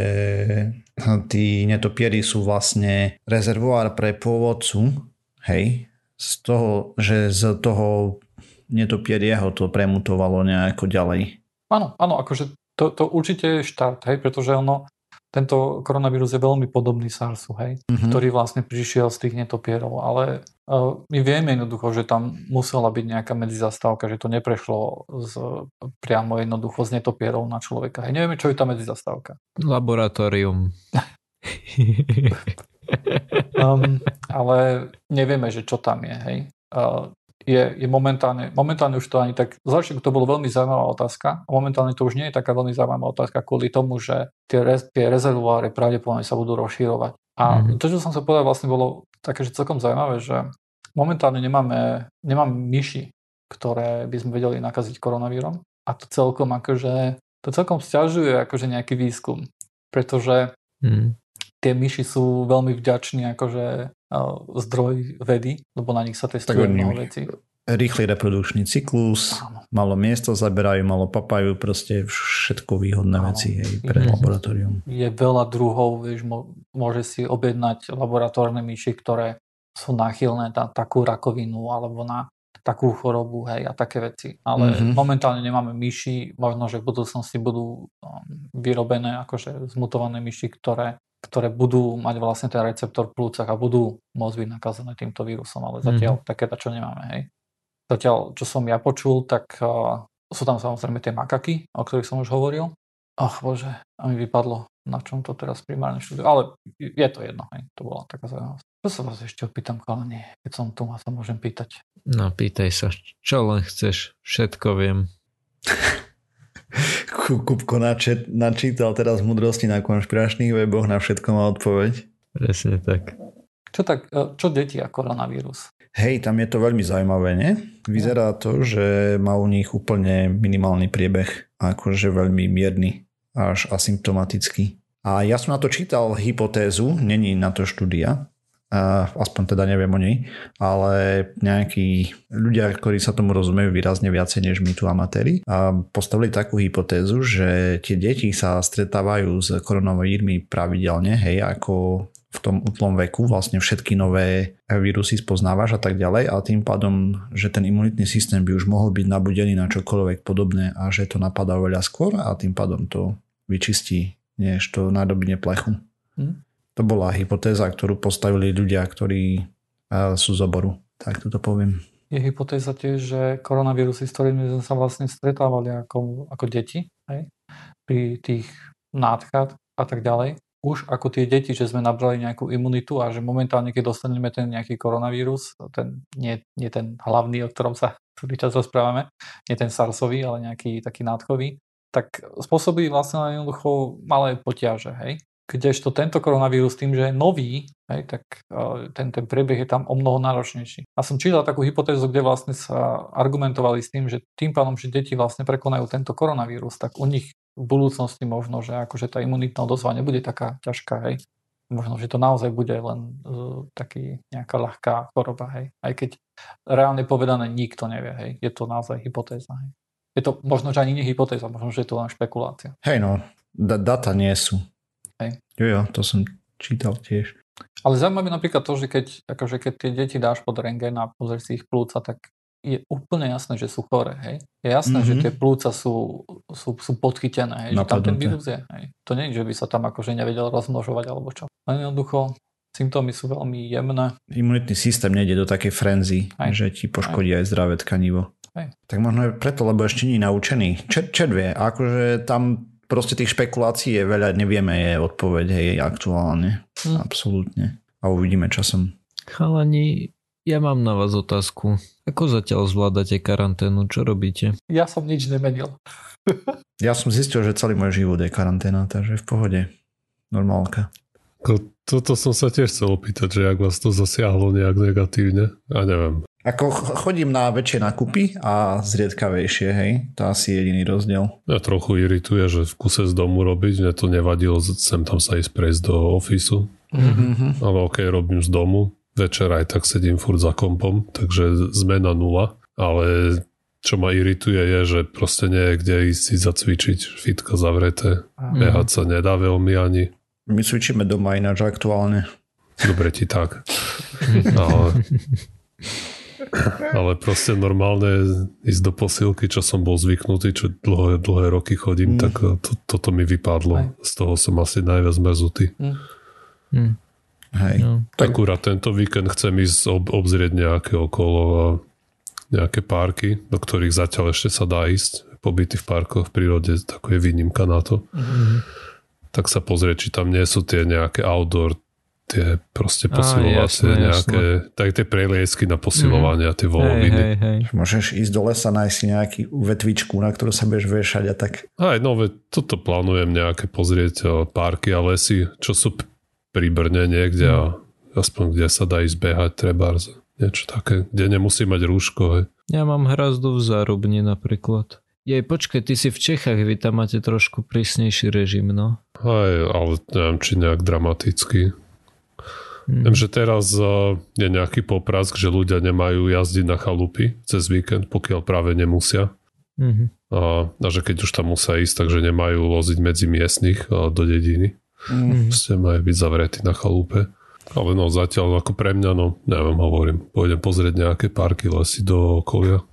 tí netopiery sú vlastne rezervoár pre pôvodcu, hej, z toho, že z toho netopierieho to premutovalo nejako ďalej. Áno, áno, akože to, to určite je štart, hej, pretože ono, tento koronavírus je veľmi podobný SARSu, hej, mm-hmm. ktorý vlastne prišiel z tých netopierov, ale uh, my vieme jednoducho, že tam musela byť nejaká medzizastávka, že to neprešlo z, priamo jednoducho z netopierov na človeka. Hej, nevieme, čo je tá medzizastávka. Laboratórium. um, ale nevieme, že čo tam je, hej. Uh, je, je momentálne, momentálne už to ani tak, začiatku to bolo veľmi zaujímavá otázka a momentálne to už nie je taká veľmi zaujímavá otázka kvôli tomu, že tie, rez, tie rezervoáre pravdepodobne sa budú rozširovať. A mm-hmm. to, čo som sa povedal, vlastne bolo také, že celkom zaujímavé, že momentálne nemáme, nemáme myši, ktoré by sme vedeli nakaziť koronavírom. A to celkom akože, to celkom stiažuje akože nejaký výskum, pretože hmm. Tie myši sú veľmi vďační akože zdroj vedy, lebo na nich sa testuje mnoho vecí rýchly reprodukčný cyklus, Áno. malo miesto zaberajú, malo papajú, proste všetko výhodné Áno. veci hej, pre mm laboratórium. Je veľa druhov, vieš, môže si objednať laboratórne myši, ktoré sú náchylné na takú rakovinu alebo na takú chorobu, hej, a také veci. Ale mm-hmm. momentálne nemáme myši, možno, že v budúcnosti budú um, vyrobené akože zmutované myši, ktoré ktoré budú mať vlastne ten receptor v plúcach a budú môcť byť nakazené týmto vírusom, ale zatiaľ mm-hmm. takéto čo nemáme, hej. Zatiaľ, čo som ja počul, tak uh, sú tam samozrejme tie makaky, o ktorých som už hovoril. Ach bože, a mi vypadlo, na čom to teraz primárne študujú. Ale je to jedno, hej, to bola taká zaujímavosť. To sa vás ešte opýtam, chalani, keď som tu a sa môžem pýtať. No, pýtaj sa, čo len chceš, všetko viem. Kupko načítal teraz mudrosti na konšpiračných weboch, na všetko má odpoveď. Presne tak. Čo, tak, e, čo deti a koronavírus? Hej, tam je to veľmi zaujímavé, nie? Vyzerá to, že má u nich úplne minimálny priebeh, akože veľmi mierny, až asymptomatický. A ja som na to čítal hypotézu, není na to štúdia, aspoň teda neviem o nej, ale nejakí ľudia, ktorí sa tomu rozumejú výrazne viacej než my tu amatéri, postavili takú hypotézu, že tie deti sa stretávajú s koronavírmi pravidelne, hej, ako v tom útlom veku vlastne všetky nové vírusy spoznávaš a tak ďalej a tým pádom, že ten imunitný systém by už mohol byť nabudený na čokoľvek podobné a že to napadá veľa skôr a tým pádom to vyčistí, než to nádobne plechu. Hm? To bola hypotéza, ktorú postavili ľudia, ktorí sú z oboru. Tak toto poviem. Je hypotéza tiež, že koronavírusy, s ktorými sme sa vlastne stretávali ako, ako deti, hej? pri tých nádchách a tak ďalej, už ako tie deti, že sme nabrali nejakú imunitu a že momentálne, keď dostaneme ten nejaký koronavírus, ten, nie, nie ten hlavný, o ktorom sa celý čas rozprávame, nie ten SARSový, ale nejaký taký nádchový, tak spôsobí vlastne jednoducho malé potiaže, hej. Kdežto tento koronavírus tým, že je nový, hej, tak ten, ten priebeh je tam o mnoho náročnejší. A som čítal takú hypotézu, kde vlastne sa argumentovali s tým, že tým pádom, že deti vlastne prekonajú tento koronavírus, tak u nich v budúcnosti možno, že akože tá imunitná odozva nebude taká ťažká, hej. Možno, že to naozaj bude len uh, taký nejaká ľahká choroba, hej. Aj keď reálne povedané nikto nevie, hej. Je to naozaj hypotéza, hej. Je to možno, že ani nie hypotéza, možno, že je to len špekulácia. Hej no, d- data nie sú. Hej. Jo, jo, to som čítal tiež. Ale zaujímavé napríklad to, že keď, akože keď tie deti dáš pod rengen a pozrieš si ich plúca, tak je úplne jasné, že sú chore, hej. Je jasné, mm-hmm. že tie plúca sú, sú, sú podchytené, hej, že tam ten vírus je, hej. To nie je, že by sa tam akože nevedel rozmnožovať alebo čo. Len jednoducho symptómy sú veľmi jemné. Imunitný systém nejde do takej frenzy, hej. že ti poškodí aj, aj zdravé tkanivo. Hej. Tak možno je preto, lebo ešte nie je naučený. Čo, čo vie, akože tam proste tých špekulácií je veľa, nevieme je odpoveď, hej, aktuálne. Hm. Absolútne. A uvidíme časom. Chalani, ja mám na vás otázku. Ako zatiaľ zvládate karanténu? Čo robíte? Ja som nič nemenil. ja som zistil, že celý môj život je karanténa, takže v pohode. Normálka. Toto som sa tiež chcel opýtať, že ak vás to zasiahlo nejak negatívne. A neviem. Ako chodím na väčšie nakupy a zriedkavejšie, hej? To asi jediný rozdiel. Ja trochu irituje, že v kuse z domu robiť, mne to nevadilo sem tam sa ísť prejsť do ofisu. Mm-hmm. Ale ok, robím z domu večer aj tak sedím furt za kompom, takže zmena nula, ale čo ma irituje je, že proste nie je kde ísť si zacvičiť, fitko zavreté, mm. behať sa nedá veľmi ani. My cvičíme doma ináč aktuálne. Dobre ti tak. Ale, ale proste normálne ísť do posilky, čo som bol zvyknutý, čo dlhé, dlhé roky chodím, mm. tak to, toto mi vypadlo. Aj. Z toho som asi najviac mrzutý. Mm. Mm. Hej. No, tak... Akurát tento víkend chcem ísť ob, obzrieť nejaké okolo a nejaké parky, do ktorých zatiaľ ešte sa dá ísť. Pobyty v parkoch v prírode, tako je výnimka na to. Mm-hmm. Tak sa pozrieť, či tam nie sú tie nejaké outdoor tie proste posilovacie jasné, nejaké, jasné. tak tie preliesky na posilovanie mm. a tie voloviny. Hej, hej, hej. Môžeš ísť do lesa, nájsť si nejaký vetvičku, na ktorú sa budeš vešať a tak. Aj no, ve, toto plánujem nejaké pozrieť parky a lesy, čo sú pri Brne niekde a aspoň kde sa dá ísť behať, treba niečo také, kde nemusí mať rúško. Hej. Ja mám hrazdu v Zárubni napríklad. Jej, počkaj, ty si v Čechách, vy tam máte trošku prísnejší režim, no. Aj, ale neviem, či nejak dramatický. Hm. Viem, že teraz uh, je nejaký poprask, že ľudia nemajú jazdiť na chalupy cez víkend, pokiaľ práve nemusia. Mhm. A, a že keď už tam musia ísť, takže nemajú loziť medzi miestnych uh, do dediny. Mhm. Proste majú byť zavretí na chalupe. Ale no zatiaľ ako pre mňa, no neviem, hovorím, pôjdem pozrieť nejaké parky, lesy do okolia.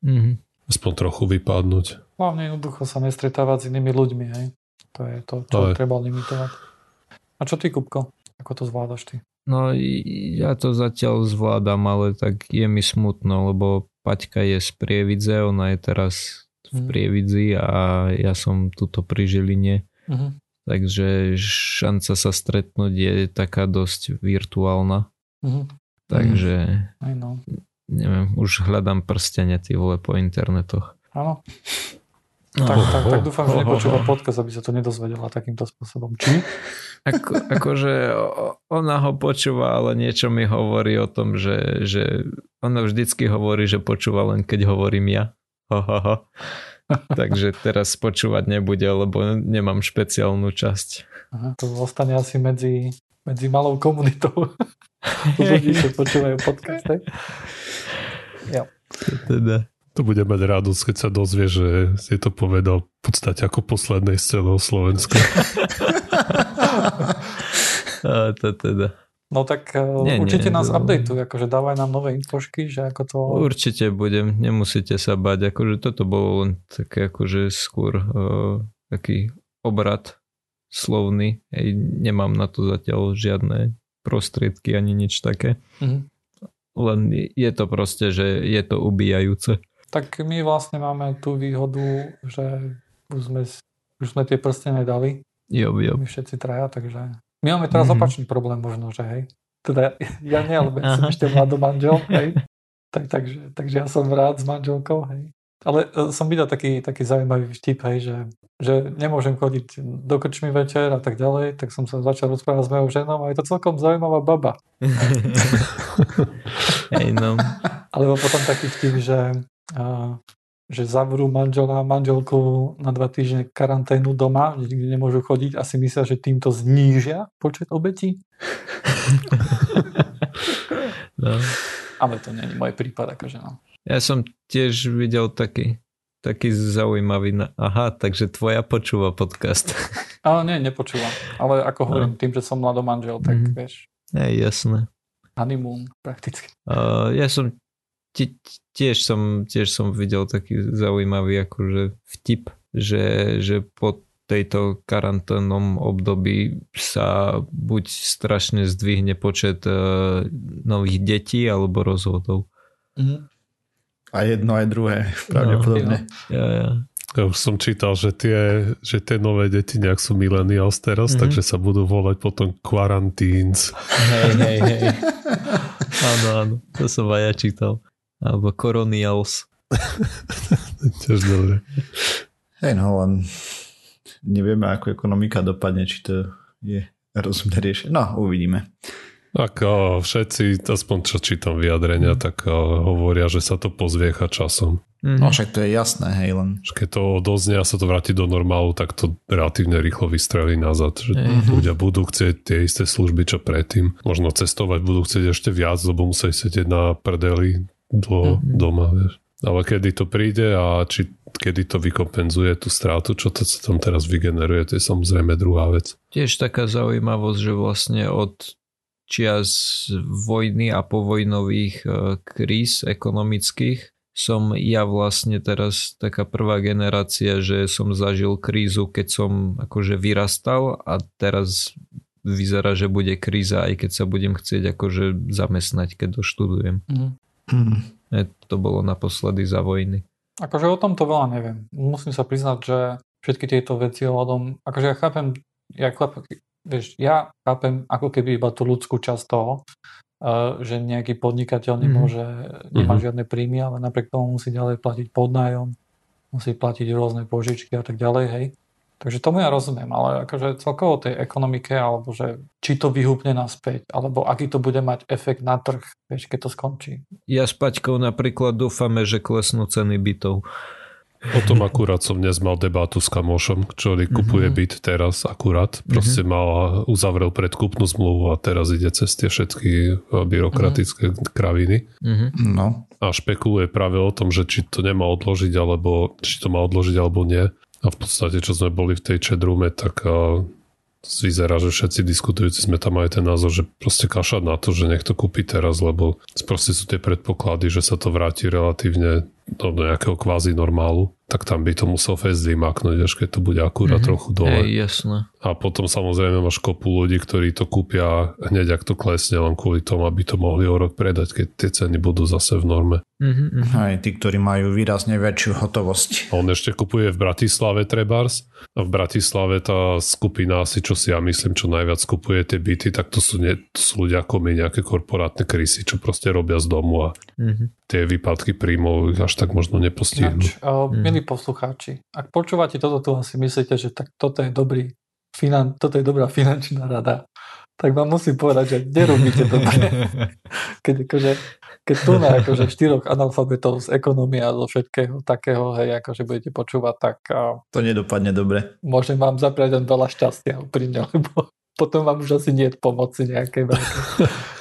Mhm. Aspoň trochu vypadnúť. Hlavne jednoducho sa nestretávať s inými ľuďmi, hej. To je to, čo Aj. treba limitovať. A čo ty, Kupko? Ako to zvládaš ty? No ja to zatiaľ zvládam, ale tak je mi smutno, lebo Paťka je z Prievidze, ona je teraz v Mhm. Prievidzi a ja som tuto pri Žiline. Mhm. Takže šanca sa stretnúť je taká dosť virtuálna. Mhm. Takže no. neviem, už hľadám prstene ty vole po internetoch. Áno. No, Tak, tak, tak dúfam, že nepočúva podcast, aby sa to nedozvedela takýmto spôsobom. Či? Ako, akože ona ho počúva, ale niečo mi hovorí o tom, že, že ona vždycky hovorí, že počúva len keď hovorím ja. Ho, ho, ho. Takže teraz počúvať nebude, lebo nemám špeciálnu časť. Aha, to zostane asi medzi, medzi malou komunitou ľudí, čo počúvajú podcast. hej? Teda. To bude mať radosť, keď sa dozvie, že si to povedal v podstate ako poslednej z celého Slovenska. A to teda. No tak Nie, nie, nie, určite nás to- updateuj, akože dávaj nám nové infošky, že ako to... Určite budem, nemusíte sa bať. Akože toto bolo len také akože skôr uh, taký obrad slovný. Hej, nemám na to zatiaľ žiadne prostriedky ani nič také. Mhm. Len je to proste, že je to ubíjajúce. Tak my vlastne máme tú výhodu, že už sme, už sme tie prstene dali, Job, job. my všetci traja, takže... My máme teraz Mhm. opačný problém možno, že hej. Teda ja nie, lebo ja som ešte mladý manžel, hej. Tak, takže, takže ja som rád s manželkou, hej. Ale e, som videl taký, taký zaujímavý vtip, hej, že, že nemôžem chodiť do krčmy večer a tak ďalej, tak som sa začal rozprávať s mojou ženou a je to celkom zaujímavá baba. Hej, no. Alebo potom taký vtip, že, a, že zavrú manžela a manželku na dva týždne karanténu doma, kde nemôžu chodiť a si myslia, že týmto znížia počet obetí. no. Ale to je môj prípad, akože no. Ja som tiež videl taký, taký zaujímavý... Na... Aha, takže tvoja počúva podcast. Ale nie, nepočúvam. Ale ako hovorím, tým, že som mladomanžel, tak Mhm. vieš, Hej, jasné. honeymoon prakticky. Uh, ja som tiež som tiež som videl taký zaujímavý akože vtip, že, že po tejto karanténnom období sa buď strašne zdvihne počet uh, nových detí alebo rozvodov. Mhm. A jedno aj druhé, pravdepodobne. Ja, ja. Ja už som čítal, že tie, že tie nové deti nejak sú millennials teraz, Mhm. takže sa budú volať potom quarantines. Hej, hej, hej. Áno, áno, to som aj ja čítal. Alebo Coronials. Tiež dobre. Hej, no len nevieme, ako ekonomika dopadne, či to je rozumné riešenie. No, uvidíme. Tak o, všetci, aspoň čo čítam vyjadrenia, tak o, hovoria, že sa to pozviecha časom. Mhm. No však to je jasné, hej, len keď to odoznie a sa to vráti do normálu, tak to relatívne rýchlo vystrelí nazad. Že Hej. ľudia budú chcieť tie isté služby, čo predtým. Možno cestovať budú chcieť ešte viac, lebo musí sedieť na prdeli dlho Mhm. doma, vieš. Ale kedy to príde a či kedy to vykompenzuje tú strátu, čo to sa tam teraz vygeneruje, to je samozrejme druhá vec. Tiež taká zaujímavosť, že vlastne od čias vojny a povojnových e, kríz ekonomických som ja vlastne teraz taká prvá generácia, že som zažil krízu, keď som akože vyrastal a teraz vyzerá, že bude kríza, aj keď sa budem chcieť akože zamestnať, keď doštudujem. Mhm. E, To bolo naposledy za vojny. Akože o tomto veľa neviem. Musím sa priznať, že všetky tieto veci ohľadom, akože ja chápem, ja chápem, vieš, ja chápem ako keby iba tú ľudskú časť toho, uh, že nejaký podnikateľ nemôže, nemá Mhm. žiadne príjmy, ale napriek tomu musí ďalej platiť podnájom, musí platiť rôzne požičky a tak ďalej, hej. Takže tomu ja rozumiem, ale akože celkovo tej ekonomike, alebo že či to vyhúpne naspäť, alebo aký to bude mať efekt na trh, vieš, keď to skončí. Ja s Paťkou napríklad dúfame, že klesnú ceny bytov. O tom akurát som dnes mal debatu s kamošom, ktorý kupuje mm-hmm. byt teraz akurát. Proste mm-hmm. mal, uzavrel predkupnú zmluvu a teraz ide cez tie všetky eh, byrokratické mm-hmm. kraviny. Mm-hmm. No. A špekuluje práve o tom, že či to nemá odložiť, alebo či to má odložiť, alebo nie. A v podstate, čo sme boli v tej chatroome, tak uh, vyzerá, že všetci diskutujúci sme tam aj ten názor, že proste kašať na to, že nech to kúpi teraz, lebo proste sú tie predpoklady, že sa to vráti relatívne do nejakého kvázi normálu tak tam by to musel FSD maknúť, až keď to bude akurát mm-hmm. trochu dole. Ej, jasné. A potom samozrejme máš kopu ľudí, ktorí to kúpia hneď, ak to klesne, len kvôli tomu, aby to mohli o rok predať, keď tie ceny budú zase v norme. Mm-hmm. Aj tí, ktorí majú výrazne väčšiu hotovosť. On ešte kupuje v Bratislave Trebars a v Bratislave tá skupina asi, čo si ja myslím, čo najviac kupuje tie byty, tak to sú, nie, to sú ľudia ako my, nejaké korporátne krysy, čo proste robia z domu a mm-hmm. tie výpadky príjmov až tak možno nepostihnú. Nač, mm milí poslucháči, ak počúvate toto tu asi myslíte, že tak toto je dobrý finan, toto je dobrá finančná rada, tak vám musím povedať, že nerobíte dobre. Keď, akože, keď tu na akože štyroch analfabetov z ekonomie a zo všetkého takého, hej, akože budete počúvať, tak... To nedopadne dobre. Môžem vám zapriať len veľa šťastia úprimne, lebo potom vám už asi nie je pomoci nejakej veľkej.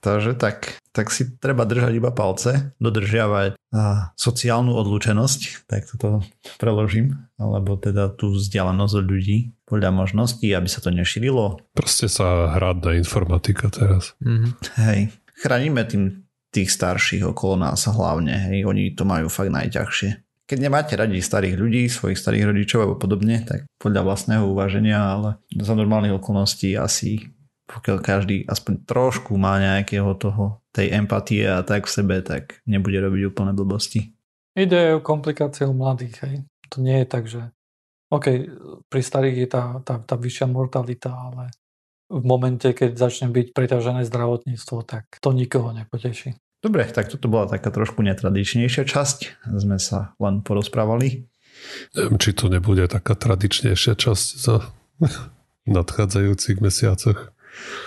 Takže tak, tak si treba držať iba palce, dodržiavať a, sociálnu odlúčenosť, tak toto preložím, alebo teda tú vzdialenosť od ľudí podľa možností, aby sa to nešírilo. Proste sa hrať na informatika teraz. Mm-hmm. Hej, chránime tým tých starších okolo nás hlavne, hej, oni to majú fakt najťažšie. Keď nemáte radi starých ľudí, svojich starých rodičov alebo podobne, tak podľa vlastného uvaženia, ale za normálnych okolností asi pokiaľ každý aspoň trošku má nejakého toho, tej empatie a tak v sebe, tak nebude robiť úplne blbosti. Ide o komplikáciu mladých, hej. To nie je tak, že OK, pri starých je tá, tá, tá vyššia mortalita, ale v momente, keď začne byť preťažené zdravotníctvo, tak to nikoho nepoteší. Dobre, tak toto bola taká trošku netradičnejšia časť. Sme sa len porozprávali. Neviem, či to nebude taká tradičnejšia časť za nadchádzajúcich mesiacoch.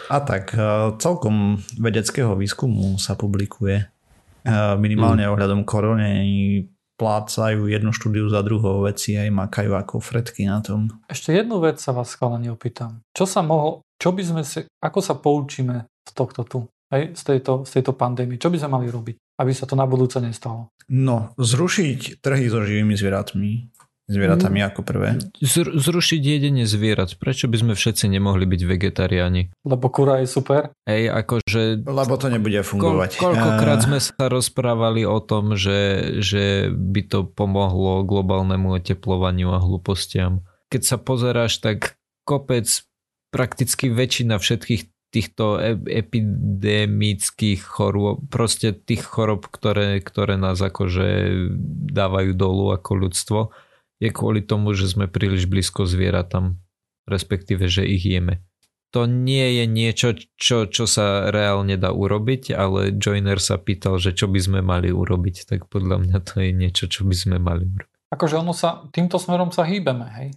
A tak, e, celkom vedeckého výskumu sa publikuje e, minimálne mm. ohľadom korony plácajú jednu štúdiu za druhou, veci aj makajú ako fretky na tom. Ešte jednu vec sa vás schválne opýtam. Čo sa mohlo, čo by sme si, ako sa poučíme z tohto tu, hej, z tejto, z tejto pandémie? Čo by sme mali robiť, aby sa to na budúce nestalo? No, zrušiť trhy so živými zvieratmi, zvieratami mm. ako prvé. Zr- zrušiť jedenie zvierat. Prečo by sme všetci nemohli byť vegetariáni? Lebo kura je super. Ej, akože... Lebo to nebude fungovať. Ko- koľkokrát sme sa rozprávali o tom, že, že by to pomohlo globálnemu oteplovaniu a hlúpostiam. Keď sa pozeráš, tak kopec, prakticky väčšina všetkých týchto epidemických chorôb, proste tých chorob, ktoré, ktoré nás akože dávajú dolu ako ľudstvo, je kvôli tomu, že sme príliš blízko zvieratám, respektíve, že ich jeme. To nie je niečo, čo, čo sa reálne dá urobiť, ale Joiner sa pýtal, že čo by sme mali urobiť, tak podľa mňa to je niečo, čo by sme mali urobiť. Akože ono sa, týmto smerom sa hýbeme, hej?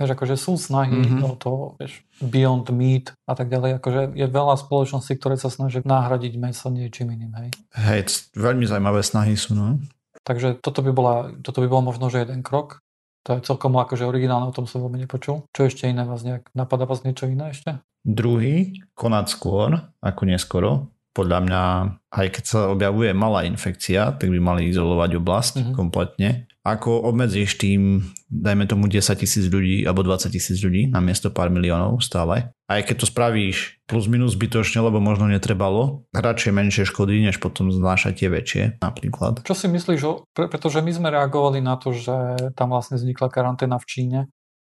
Vieš, akože sú snahy mm-hmm. o to, vieš, Beyond Meat a tak ďalej, akože je veľa spoločností, ktoré sa snažia nahradiť meso niečím iným, hej? Hej, veľmi zaujímavé snahy sú, no. Takže toto by, bola, toto by bol možno, že jeden krok. To je celkom akože originálne, o tom som veľmi nepočul. Čo ešte iné vás nejak, napadá vás niečo iné ešte? Druhý, konať skôr ako neskoro. Podľa mňa, aj keď sa objavuje malá infekcia, tak by mali izolovať oblasť mm-hmm. kompletne ako obmedzíš tým, dajme tomu 10 tisíc ľudí alebo 20 tisíc ľudí na miesto pár miliónov stále. Aj keď to spravíš plus minus zbytočne, lebo možno netrebalo, radšej menšie škody, než potom znášať tie väčšie napríklad. Čo si myslíš, pre, pretože my sme reagovali na to, že tam vlastne vznikla karanténa v Číne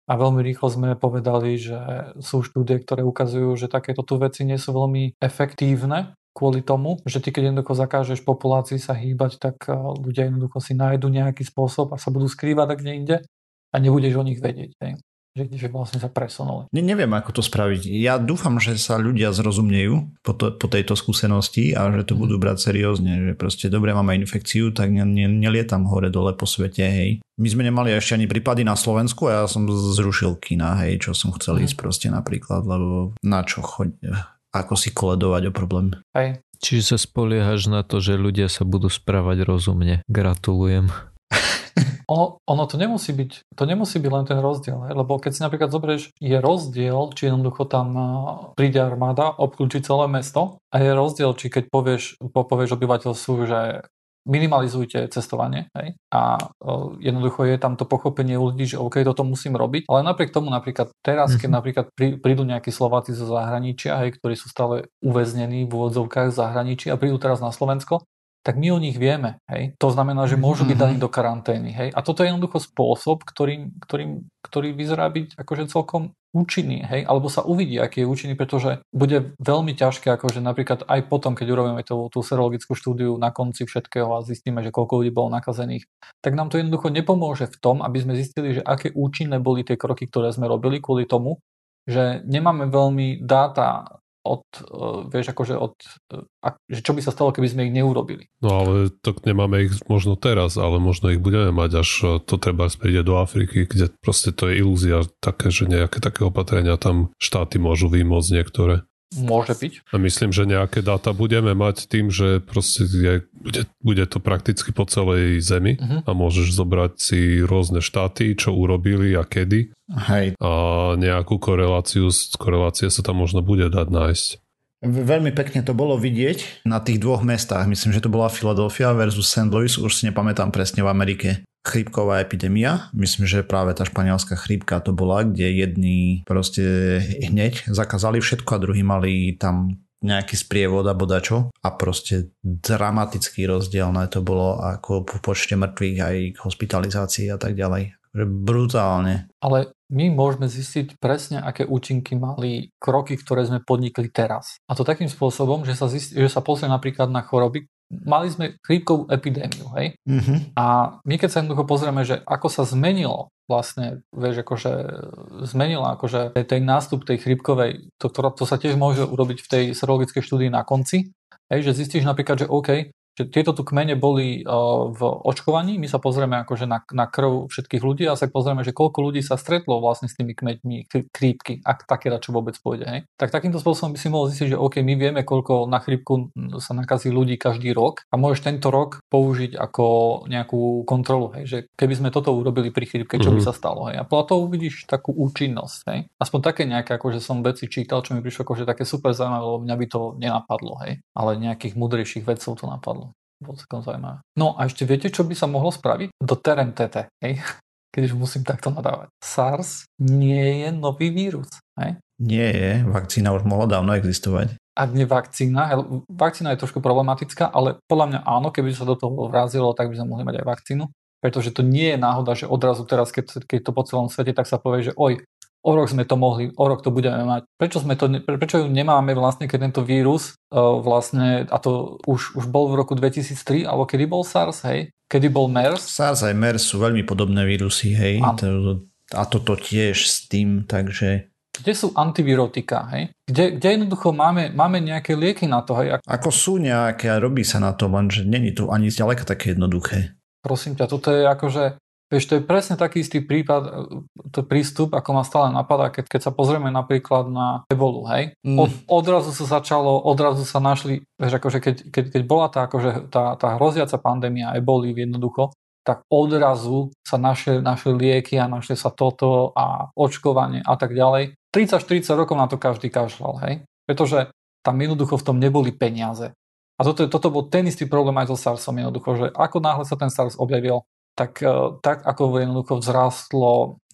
a veľmi rýchlo sme povedali, že sú štúdie, ktoré ukazujú, že takéto tu veci nie sú veľmi efektívne kvôli tomu, že ty keď jednoducho zakážeš populácii sa hýbať, tak eh, ľudia jednoducho si nájdu nejaký spôsob a sa budú skrývať tak inde a nebudeš o nich vedieť. Hej. že, že vlastne sa presunuli. Ne, neviem, ako to spraviť. Ja dúfam, že sa ľudia zrozumnejú po, to, po tejto skúsenosti a že to budú brať seriózne, že proste dobre máme infekciu, tak ne, ne, nelietam hore dole po svete, hej. My sme nemali ešte ani prípady na Slovensku a ja som zrušil kina, hej, čo som chcel ísť proste napríklad, lebo na čo choď, ako si koledovať o problém. Hej. Čiže sa spoliehaš na to, že ľudia sa budú správať rozumne. Gratulujem. Ono, ono to nemusí byť, to nemusí byť len ten rozdiel, lebo keď si napríklad zoberieš, je rozdiel, či jednoducho tam príde armáda, obklúči celé mesto a je rozdiel, či keď povieš, povieš obyvateľstvu, že minimalizujte cestovanie hej? a uh, jednoducho je tam to pochopenie u ľudí, že OK, toto musím robiť, ale napriek tomu napríklad teraz, keď mm-hmm. napríklad prí, prídu nejakí Slováci zo zahraničia, hej, ktorí sú stále uväznení v úvodzovkách zahraničí a prídu teraz na Slovensko, tak my o nich vieme. Hej? To znamená, že môžu byť daní mhm. do karantény. Hej? A toto je jednoducho spôsob, ktorý, ktorý, ktorý vyzerá byť akože celkom účinný, hej? alebo sa uvidí, aký je účinný, pretože bude veľmi ťažké, akože napríklad aj potom, keď urobíme tú, tú serologickú štúdiu na konci všetkého a zistíme, že koľko ľudí bolo nakazených, tak nám to jednoducho nepomôže v tom, aby sme zistili, že aké účinné boli tie kroky, ktoré sme robili kvôli tomu, že nemáme veľmi dáta od, uh, vieš, akože od, uh, že čo by sa stalo, keby sme ich neurobili. No ale to nemáme ich možno teraz, ale možno ich budeme mať, až e, to treba príde do Afriky, kde proste to je ilúzia také, že nejaké také opatrenia tam štáty môžu vymôcť niektoré. Môže byť. A myslím, že nejaké dáta budeme mať tým, že proste je, bude, bude to prakticky po celej zemi uh-huh. a môžeš zobrať si rôzne štáty, čo urobili a kedy. Hej. A nejakú koreláciu, korelácie sa tam možno bude dať nájsť. Veľmi pekne to bolo vidieť na tých dvoch mestách. Myslím, že to bola Philadelphia versus St. Louis, už si nepamätám presne v Amerike chrípková epidémia. Myslím, že práve tá španielská chrípka to bola, kde jedni proste hneď zakázali všetko a druhí mali tam nejaký sprievod a bodačo a proste dramaticky rozdielne to bolo ako po počte mŕtvych aj hospitalizácií a tak ďalej. Brutálne. Ale my môžeme zistiť presne, aké účinky mali kroky, ktoré sme podnikli teraz. A to takým spôsobom, že sa, zistí, že sa pozrie napríklad na choroby, mali sme chrípkovú epidémiu, hej? Uh-huh. A my keď sa jednoducho pozrieme, že ako sa zmenilo vlastne, vieš, akože zmenila akože tej nástup tej chrípkovej, to, to, to sa tiež môže urobiť v tej serologickej štúdii na konci, hej, že zistíš napríklad, že OK, že tieto tu kmene boli uh, v očkovaní, my sa pozrieme akože na, na krv všetkých ľudí a sa pozrieme, že koľko ľudí sa stretlo vlastne s tými kmeňmi krípky, ak také čo vôbec pôjde. Hej. Tak takýmto spôsobom by si mohol zistiť, že OK, my vieme, koľko na chrípku sa nakazí ľudí každý rok a môžeš tento rok použiť ako nejakú kontrolu, hej, že keby sme toto urobili pri chrípke, čo mm-hmm. by mhm. sa stalo. Hej. A podľa toho uvidíš takú účinnosť. Hej. Aspoň také nejaké, akože som veci čítal, čo mi prišlo akože také super zaujímavé, lebo mňa by to nenapadlo, hej. ale nejakých mudrejších vedcov to napadlo bolo celkom zaujímavé. No a ešte viete, čo by sa mohlo spraviť? Do TT, hej? keď už musím takto nadávať. SARS nie je nový vírus. Hej? Nie je, vakcína už mohla dávno existovať. Ak nie vakcína, vakcína je trošku problematická, ale podľa mňa áno, keby sa do toho vrazilo, tak by sme mohli mať aj vakcínu. Pretože to nie je náhoda, že odrazu teraz, keď, keď to po celom svete, tak sa povie, že oj, o rok sme to mohli, o rok to budeme mať. Prečo, sme to, prečo ju nemáme vlastne, keď tento vírus uh, vlastne, a to už, už bol v roku 2003, alebo kedy bol SARS, hej? Kedy bol MERS? SARS aj MERS sú veľmi podobné vírusy, hej? To, a toto tiež s tým, takže... Kde sú antivirotika, hej? Kde, kde jednoducho máme, máme nejaké lieky na to, hej? Ako sú nejaké a robí sa na to, lenže není to ani zďaleka také jednoduché. Prosím ťa, toto je akože Vieš, to je presne taký istý prípad, e, to prístup, ako ma stále napadá, keď, keď sa pozrieme napríklad na ebolu, hej. Mm. Od, odrazu sa začalo, odrazu sa našli, vieš, akože keď, keď, keď bola tá, akože tá, tá hroziaca pandémia eboli jednoducho, tak odrazu sa našli, našli lieky a našli sa toto a očkovanie a tak ďalej. 30-40 rokov na to každý kašľal, hej. Pretože tam jednoducho v tom neboli peniaze. A toto, toto bol ten istý problém aj so SARSom jednoducho, že ako náhle sa ten SARS objavil, tak, e, tak ako jednoducho vzrástlo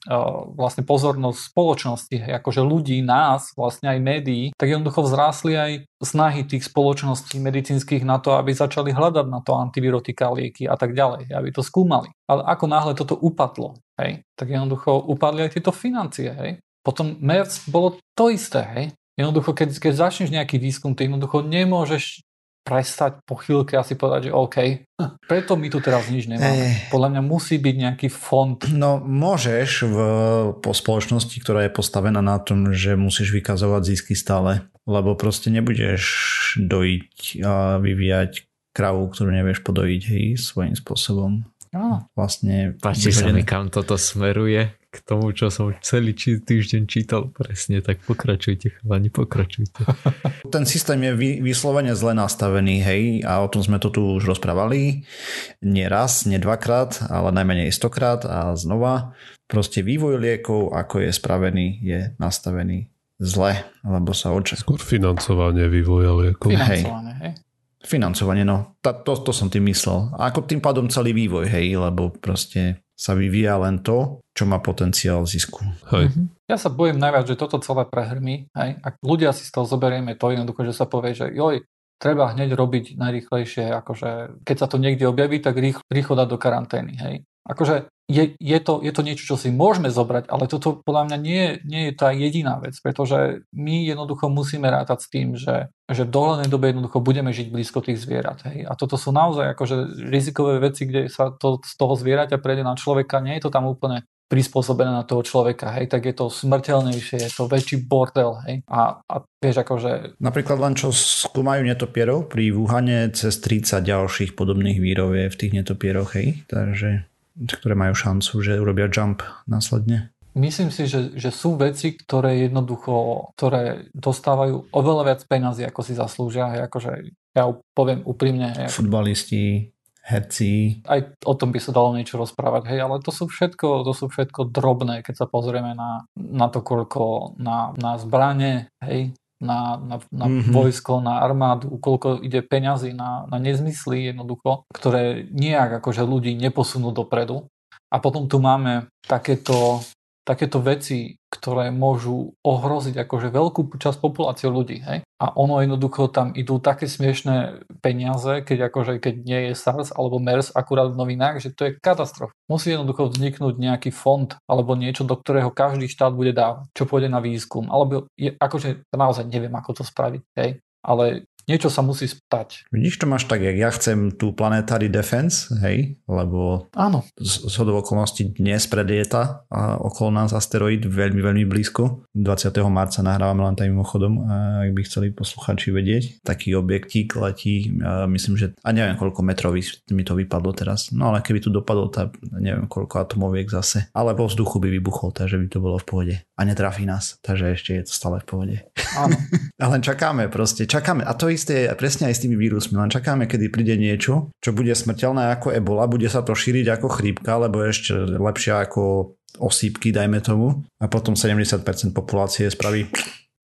e, vlastne pozornosť spoločnosti, akože ľudí, nás, vlastne aj médií, tak jednoducho vzrástli aj snahy tých spoločností medicínskych na to, aby začali hľadať na to antivirotika, lieky a tak ďalej, aby to skúmali. Ale ako náhle toto upadlo, hej, tak jednoducho upadli aj tieto financie. Hej. Potom MERS bolo to isté. Hej. Jednoducho, keď, keď začneš nejaký výskum, ty jednoducho nemôžeš prestať po chvíľke asi povedať, že OK, preto my tu teraz nič nemáme. Eh. Podľa mňa musí byť nejaký fond. No môžeš v, po spoločnosti, ktorá je postavená na tom, že musíš vykazovať zisky stále, lebo proste nebudeš dojiť a vyvíjať kravu, ktorú nevieš podojiť hej, svojím spôsobom. Áno. Vlastne... Páči sa mi, kam toto smeruje k tomu, čo som celý týždeň čítal presne, tak pokračujte, chalani, pokračujte. Ten systém je vyslovene zle nastavený, hej, a o tom sme to tu už rozprávali. Nie raz, nie dvakrát, ale najmenej stokrát a znova. Proste vývoj liekov, ako je spravený, je nastavený zle, lebo sa očakává. Skôr financovanie vývoja liekov. Financovanie, hej. Financovanie, no. To, to, to som tým myslel. A ako tým pádom celý vývoj, hej, lebo proste sa vyvíja len to, čo má potenciál zisku. Hej. Ja sa bojím najviac, že toto celé prehrmí. Hej. Ak ľudia si z toho zoberieme to jednoducho, že sa povie, že joj, treba hneď robiť najrýchlejšie, akože keď sa to niekde objaví, tak rýchlo, rýchlo dať do karantény. Hej. Akože je, je, to, je to niečo, čo si môžeme zobrať, ale toto podľa mňa nie, nie je tá jediná vec, pretože my jednoducho musíme rátať s tým, že, že v dohľadnej dobe jednoducho budeme žiť blízko tých zvierat. Hej. A toto sú naozaj akože rizikové veci, kde sa to z toho zvieraťa prejde na človeka, nie je to tam úplne prispôsobené na toho človeka, hej, tak je to smrteľnejšie, je to väčší bordel, hej, a, a vieš akože... Napríklad len čo skúmajú netopierov, pri Wuhane cez 30 ďalších podobných výrov je v tých netopieroch, hej, takže ktoré majú šancu, že urobia jump následne? Myslím si, že, že sú veci, ktoré jednoducho, ktoré dostávajú oveľa viac peňazí, ako si zaslúžia. Akože ja poviem úprimne. Futbalisti, herci. Aj o tom by sa dalo niečo rozprávať, hej, ale to sú všetko, to sú všetko drobné, keď sa pozrieme na, na to, koľko na, na zbranie, hej, na, na, na mm-hmm. vojsko, na armádu, koľko ide peňazí na, na nezmysly jednoducho, ktoré nejak akože ľudí neposunú dopredu. A potom tu máme takéto takéto veci, ktoré môžu ohroziť akože veľkú časť populácie ľudí. Hej? A ono jednoducho tam idú také smiešné peniaze, keď akože keď nie je SARS alebo MERS akurát v novinách, že to je katastrofa. Musí jednoducho vzniknúť nejaký fond alebo niečo, do ktorého každý štát bude dávať, čo pôjde na výskum. Alebo je, akože naozaj neviem, ako to spraviť. Hej? Ale niečo sa musí stať. Vidíš, to máš tak, jak ja chcem tú Planetary Defense, hej, lebo Áno. z, z okolností dnes predlieta a okolo nás asteroid veľmi, veľmi blízko. 20. marca nahrávame len tam mimochodom, ak by chceli posluchači vedieť. Taký objektík letí, myslím, že a neviem koľko metrový mi to vypadlo teraz, no ale keby tu dopadol, tak neviem koľko atomoviek zase. Ale vo vzduchu by vybuchol, takže by to bolo v pohode. A netrafí nás, takže ešte je to stále v pohode. Áno. a len čakáme proste, čakáme. A to isté presne aj s tými vírusmi. Len čakáme, kedy príde niečo, čo bude smrteľné ako ebola, bude sa to šíriť ako chrípka, alebo ešte lepšia ako osýpky, dajme tomu. A potom 70% populácie spraví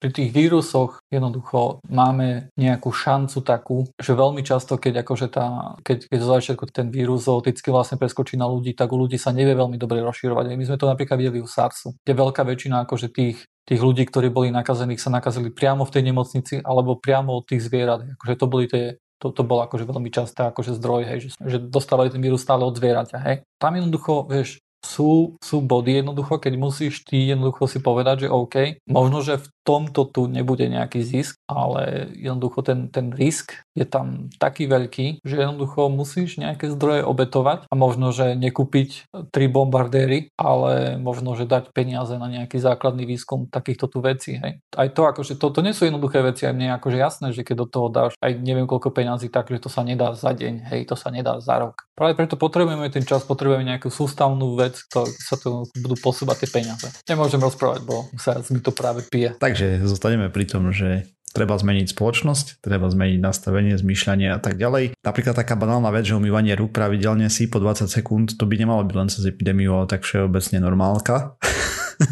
pri tých vírusoch jednoducho máme nejakú šancu takú, že veľmi často, keď akože tá, keď, keď zo začiatku ten vírus zooticky vlastne preskočí na ľudí, tak u ľudí sa nevie veľmi dobre rozširovať. My sme to napríklad videli u SARSu, kde veľká väčšina akože tých tých ľudí, ktorí boli nakazených, sa nakazili priamo v tej nemocnici alebo priamo od tých zvierat. Akože to boli tie, to, to bolo akože veľmi časté akože zdroj, hej, že, že dostávali ten vírus stále od zvieraťa. Hej. Tam jednoducho, vieš, sú, sú body jednoducho, keď musíš ty jednoducho si povedať, že OK, možno, že v tomto tu nebude nejaký zisk, ale jednoducho ten, ten risk je tam taký veľký, že jednoducho musíš nejaké zdroje obetovať a možno, že nekúpiť tri bombardéry, ale možno, že dať peniaze na nejaký základný výskum takýchto tu vecí. Hej. Aj to, akože to, to nie sú jednoduché veci, aj mne akože jasné, že keď do toho dáš aj neviem koľko peňazí, tak, že to sa nedá za deň, hej, to sa nedá za rok. Práve preto potrebujeme ten čas, potrebujeme nejakú sústavnú vec, to sa to budú posúvať tie peniaze. Nemôžem rozprávať, bo sa mi to práve pije. Takže zostaneme pri tom, že treba zmeniť spoločnosť, treba zmeniť nastavenie, zmýšľanie a tak ďalej. Napríklad taká banálna vec, že umývanie rúk pravidelne si po 20 sekúnd, to by nemalo byť len cez epidémiu, ale tak všeobecne normálka.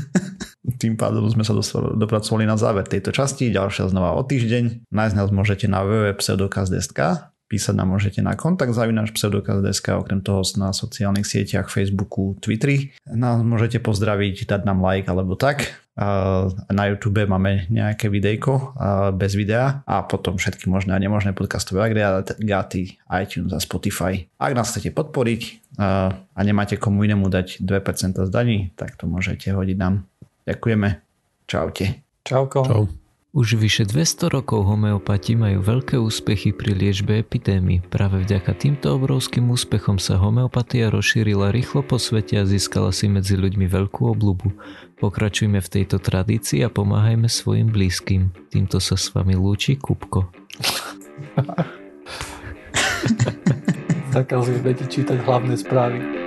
Tým pádom sme sa dopracovali na záver tejto časti. Ďalšia znova o týždeň. Nájsť nás môžete na www.pseudokaz.sk Písať nám môžete na kontakt zavináš pseudokaz.sk, okrem toho na sociálnych sieťach, Facebooku, Twitteri. Nás môžete pozdraviť, dať nám like alebo tak. Na YouTube máme nejaké videjko bez videa a potom všetky možné a nemožné podcastové agregáty, iTunes a Spotify. Ak nás chcete podporiť a nemáte komu inému dať 2% z daní, tak to môžete hodiť nám. Ďakujeme. Čaute. Čauko. Čau. Už vyše 200 rokov homeopati majú veľké úspechy pri liečbe epidémií. Práve vďaka týmto obrovským úspechom sa homeopatia rozšírila rýchlo po svete a získala si medzi ľuďmi veľkú obľubu. Pokračujme v tejto tradícii a pomáhajme svojim blízkym. Týmto sa s vami lúči Kupko. Zakazujeme ti čítať hlavné správy.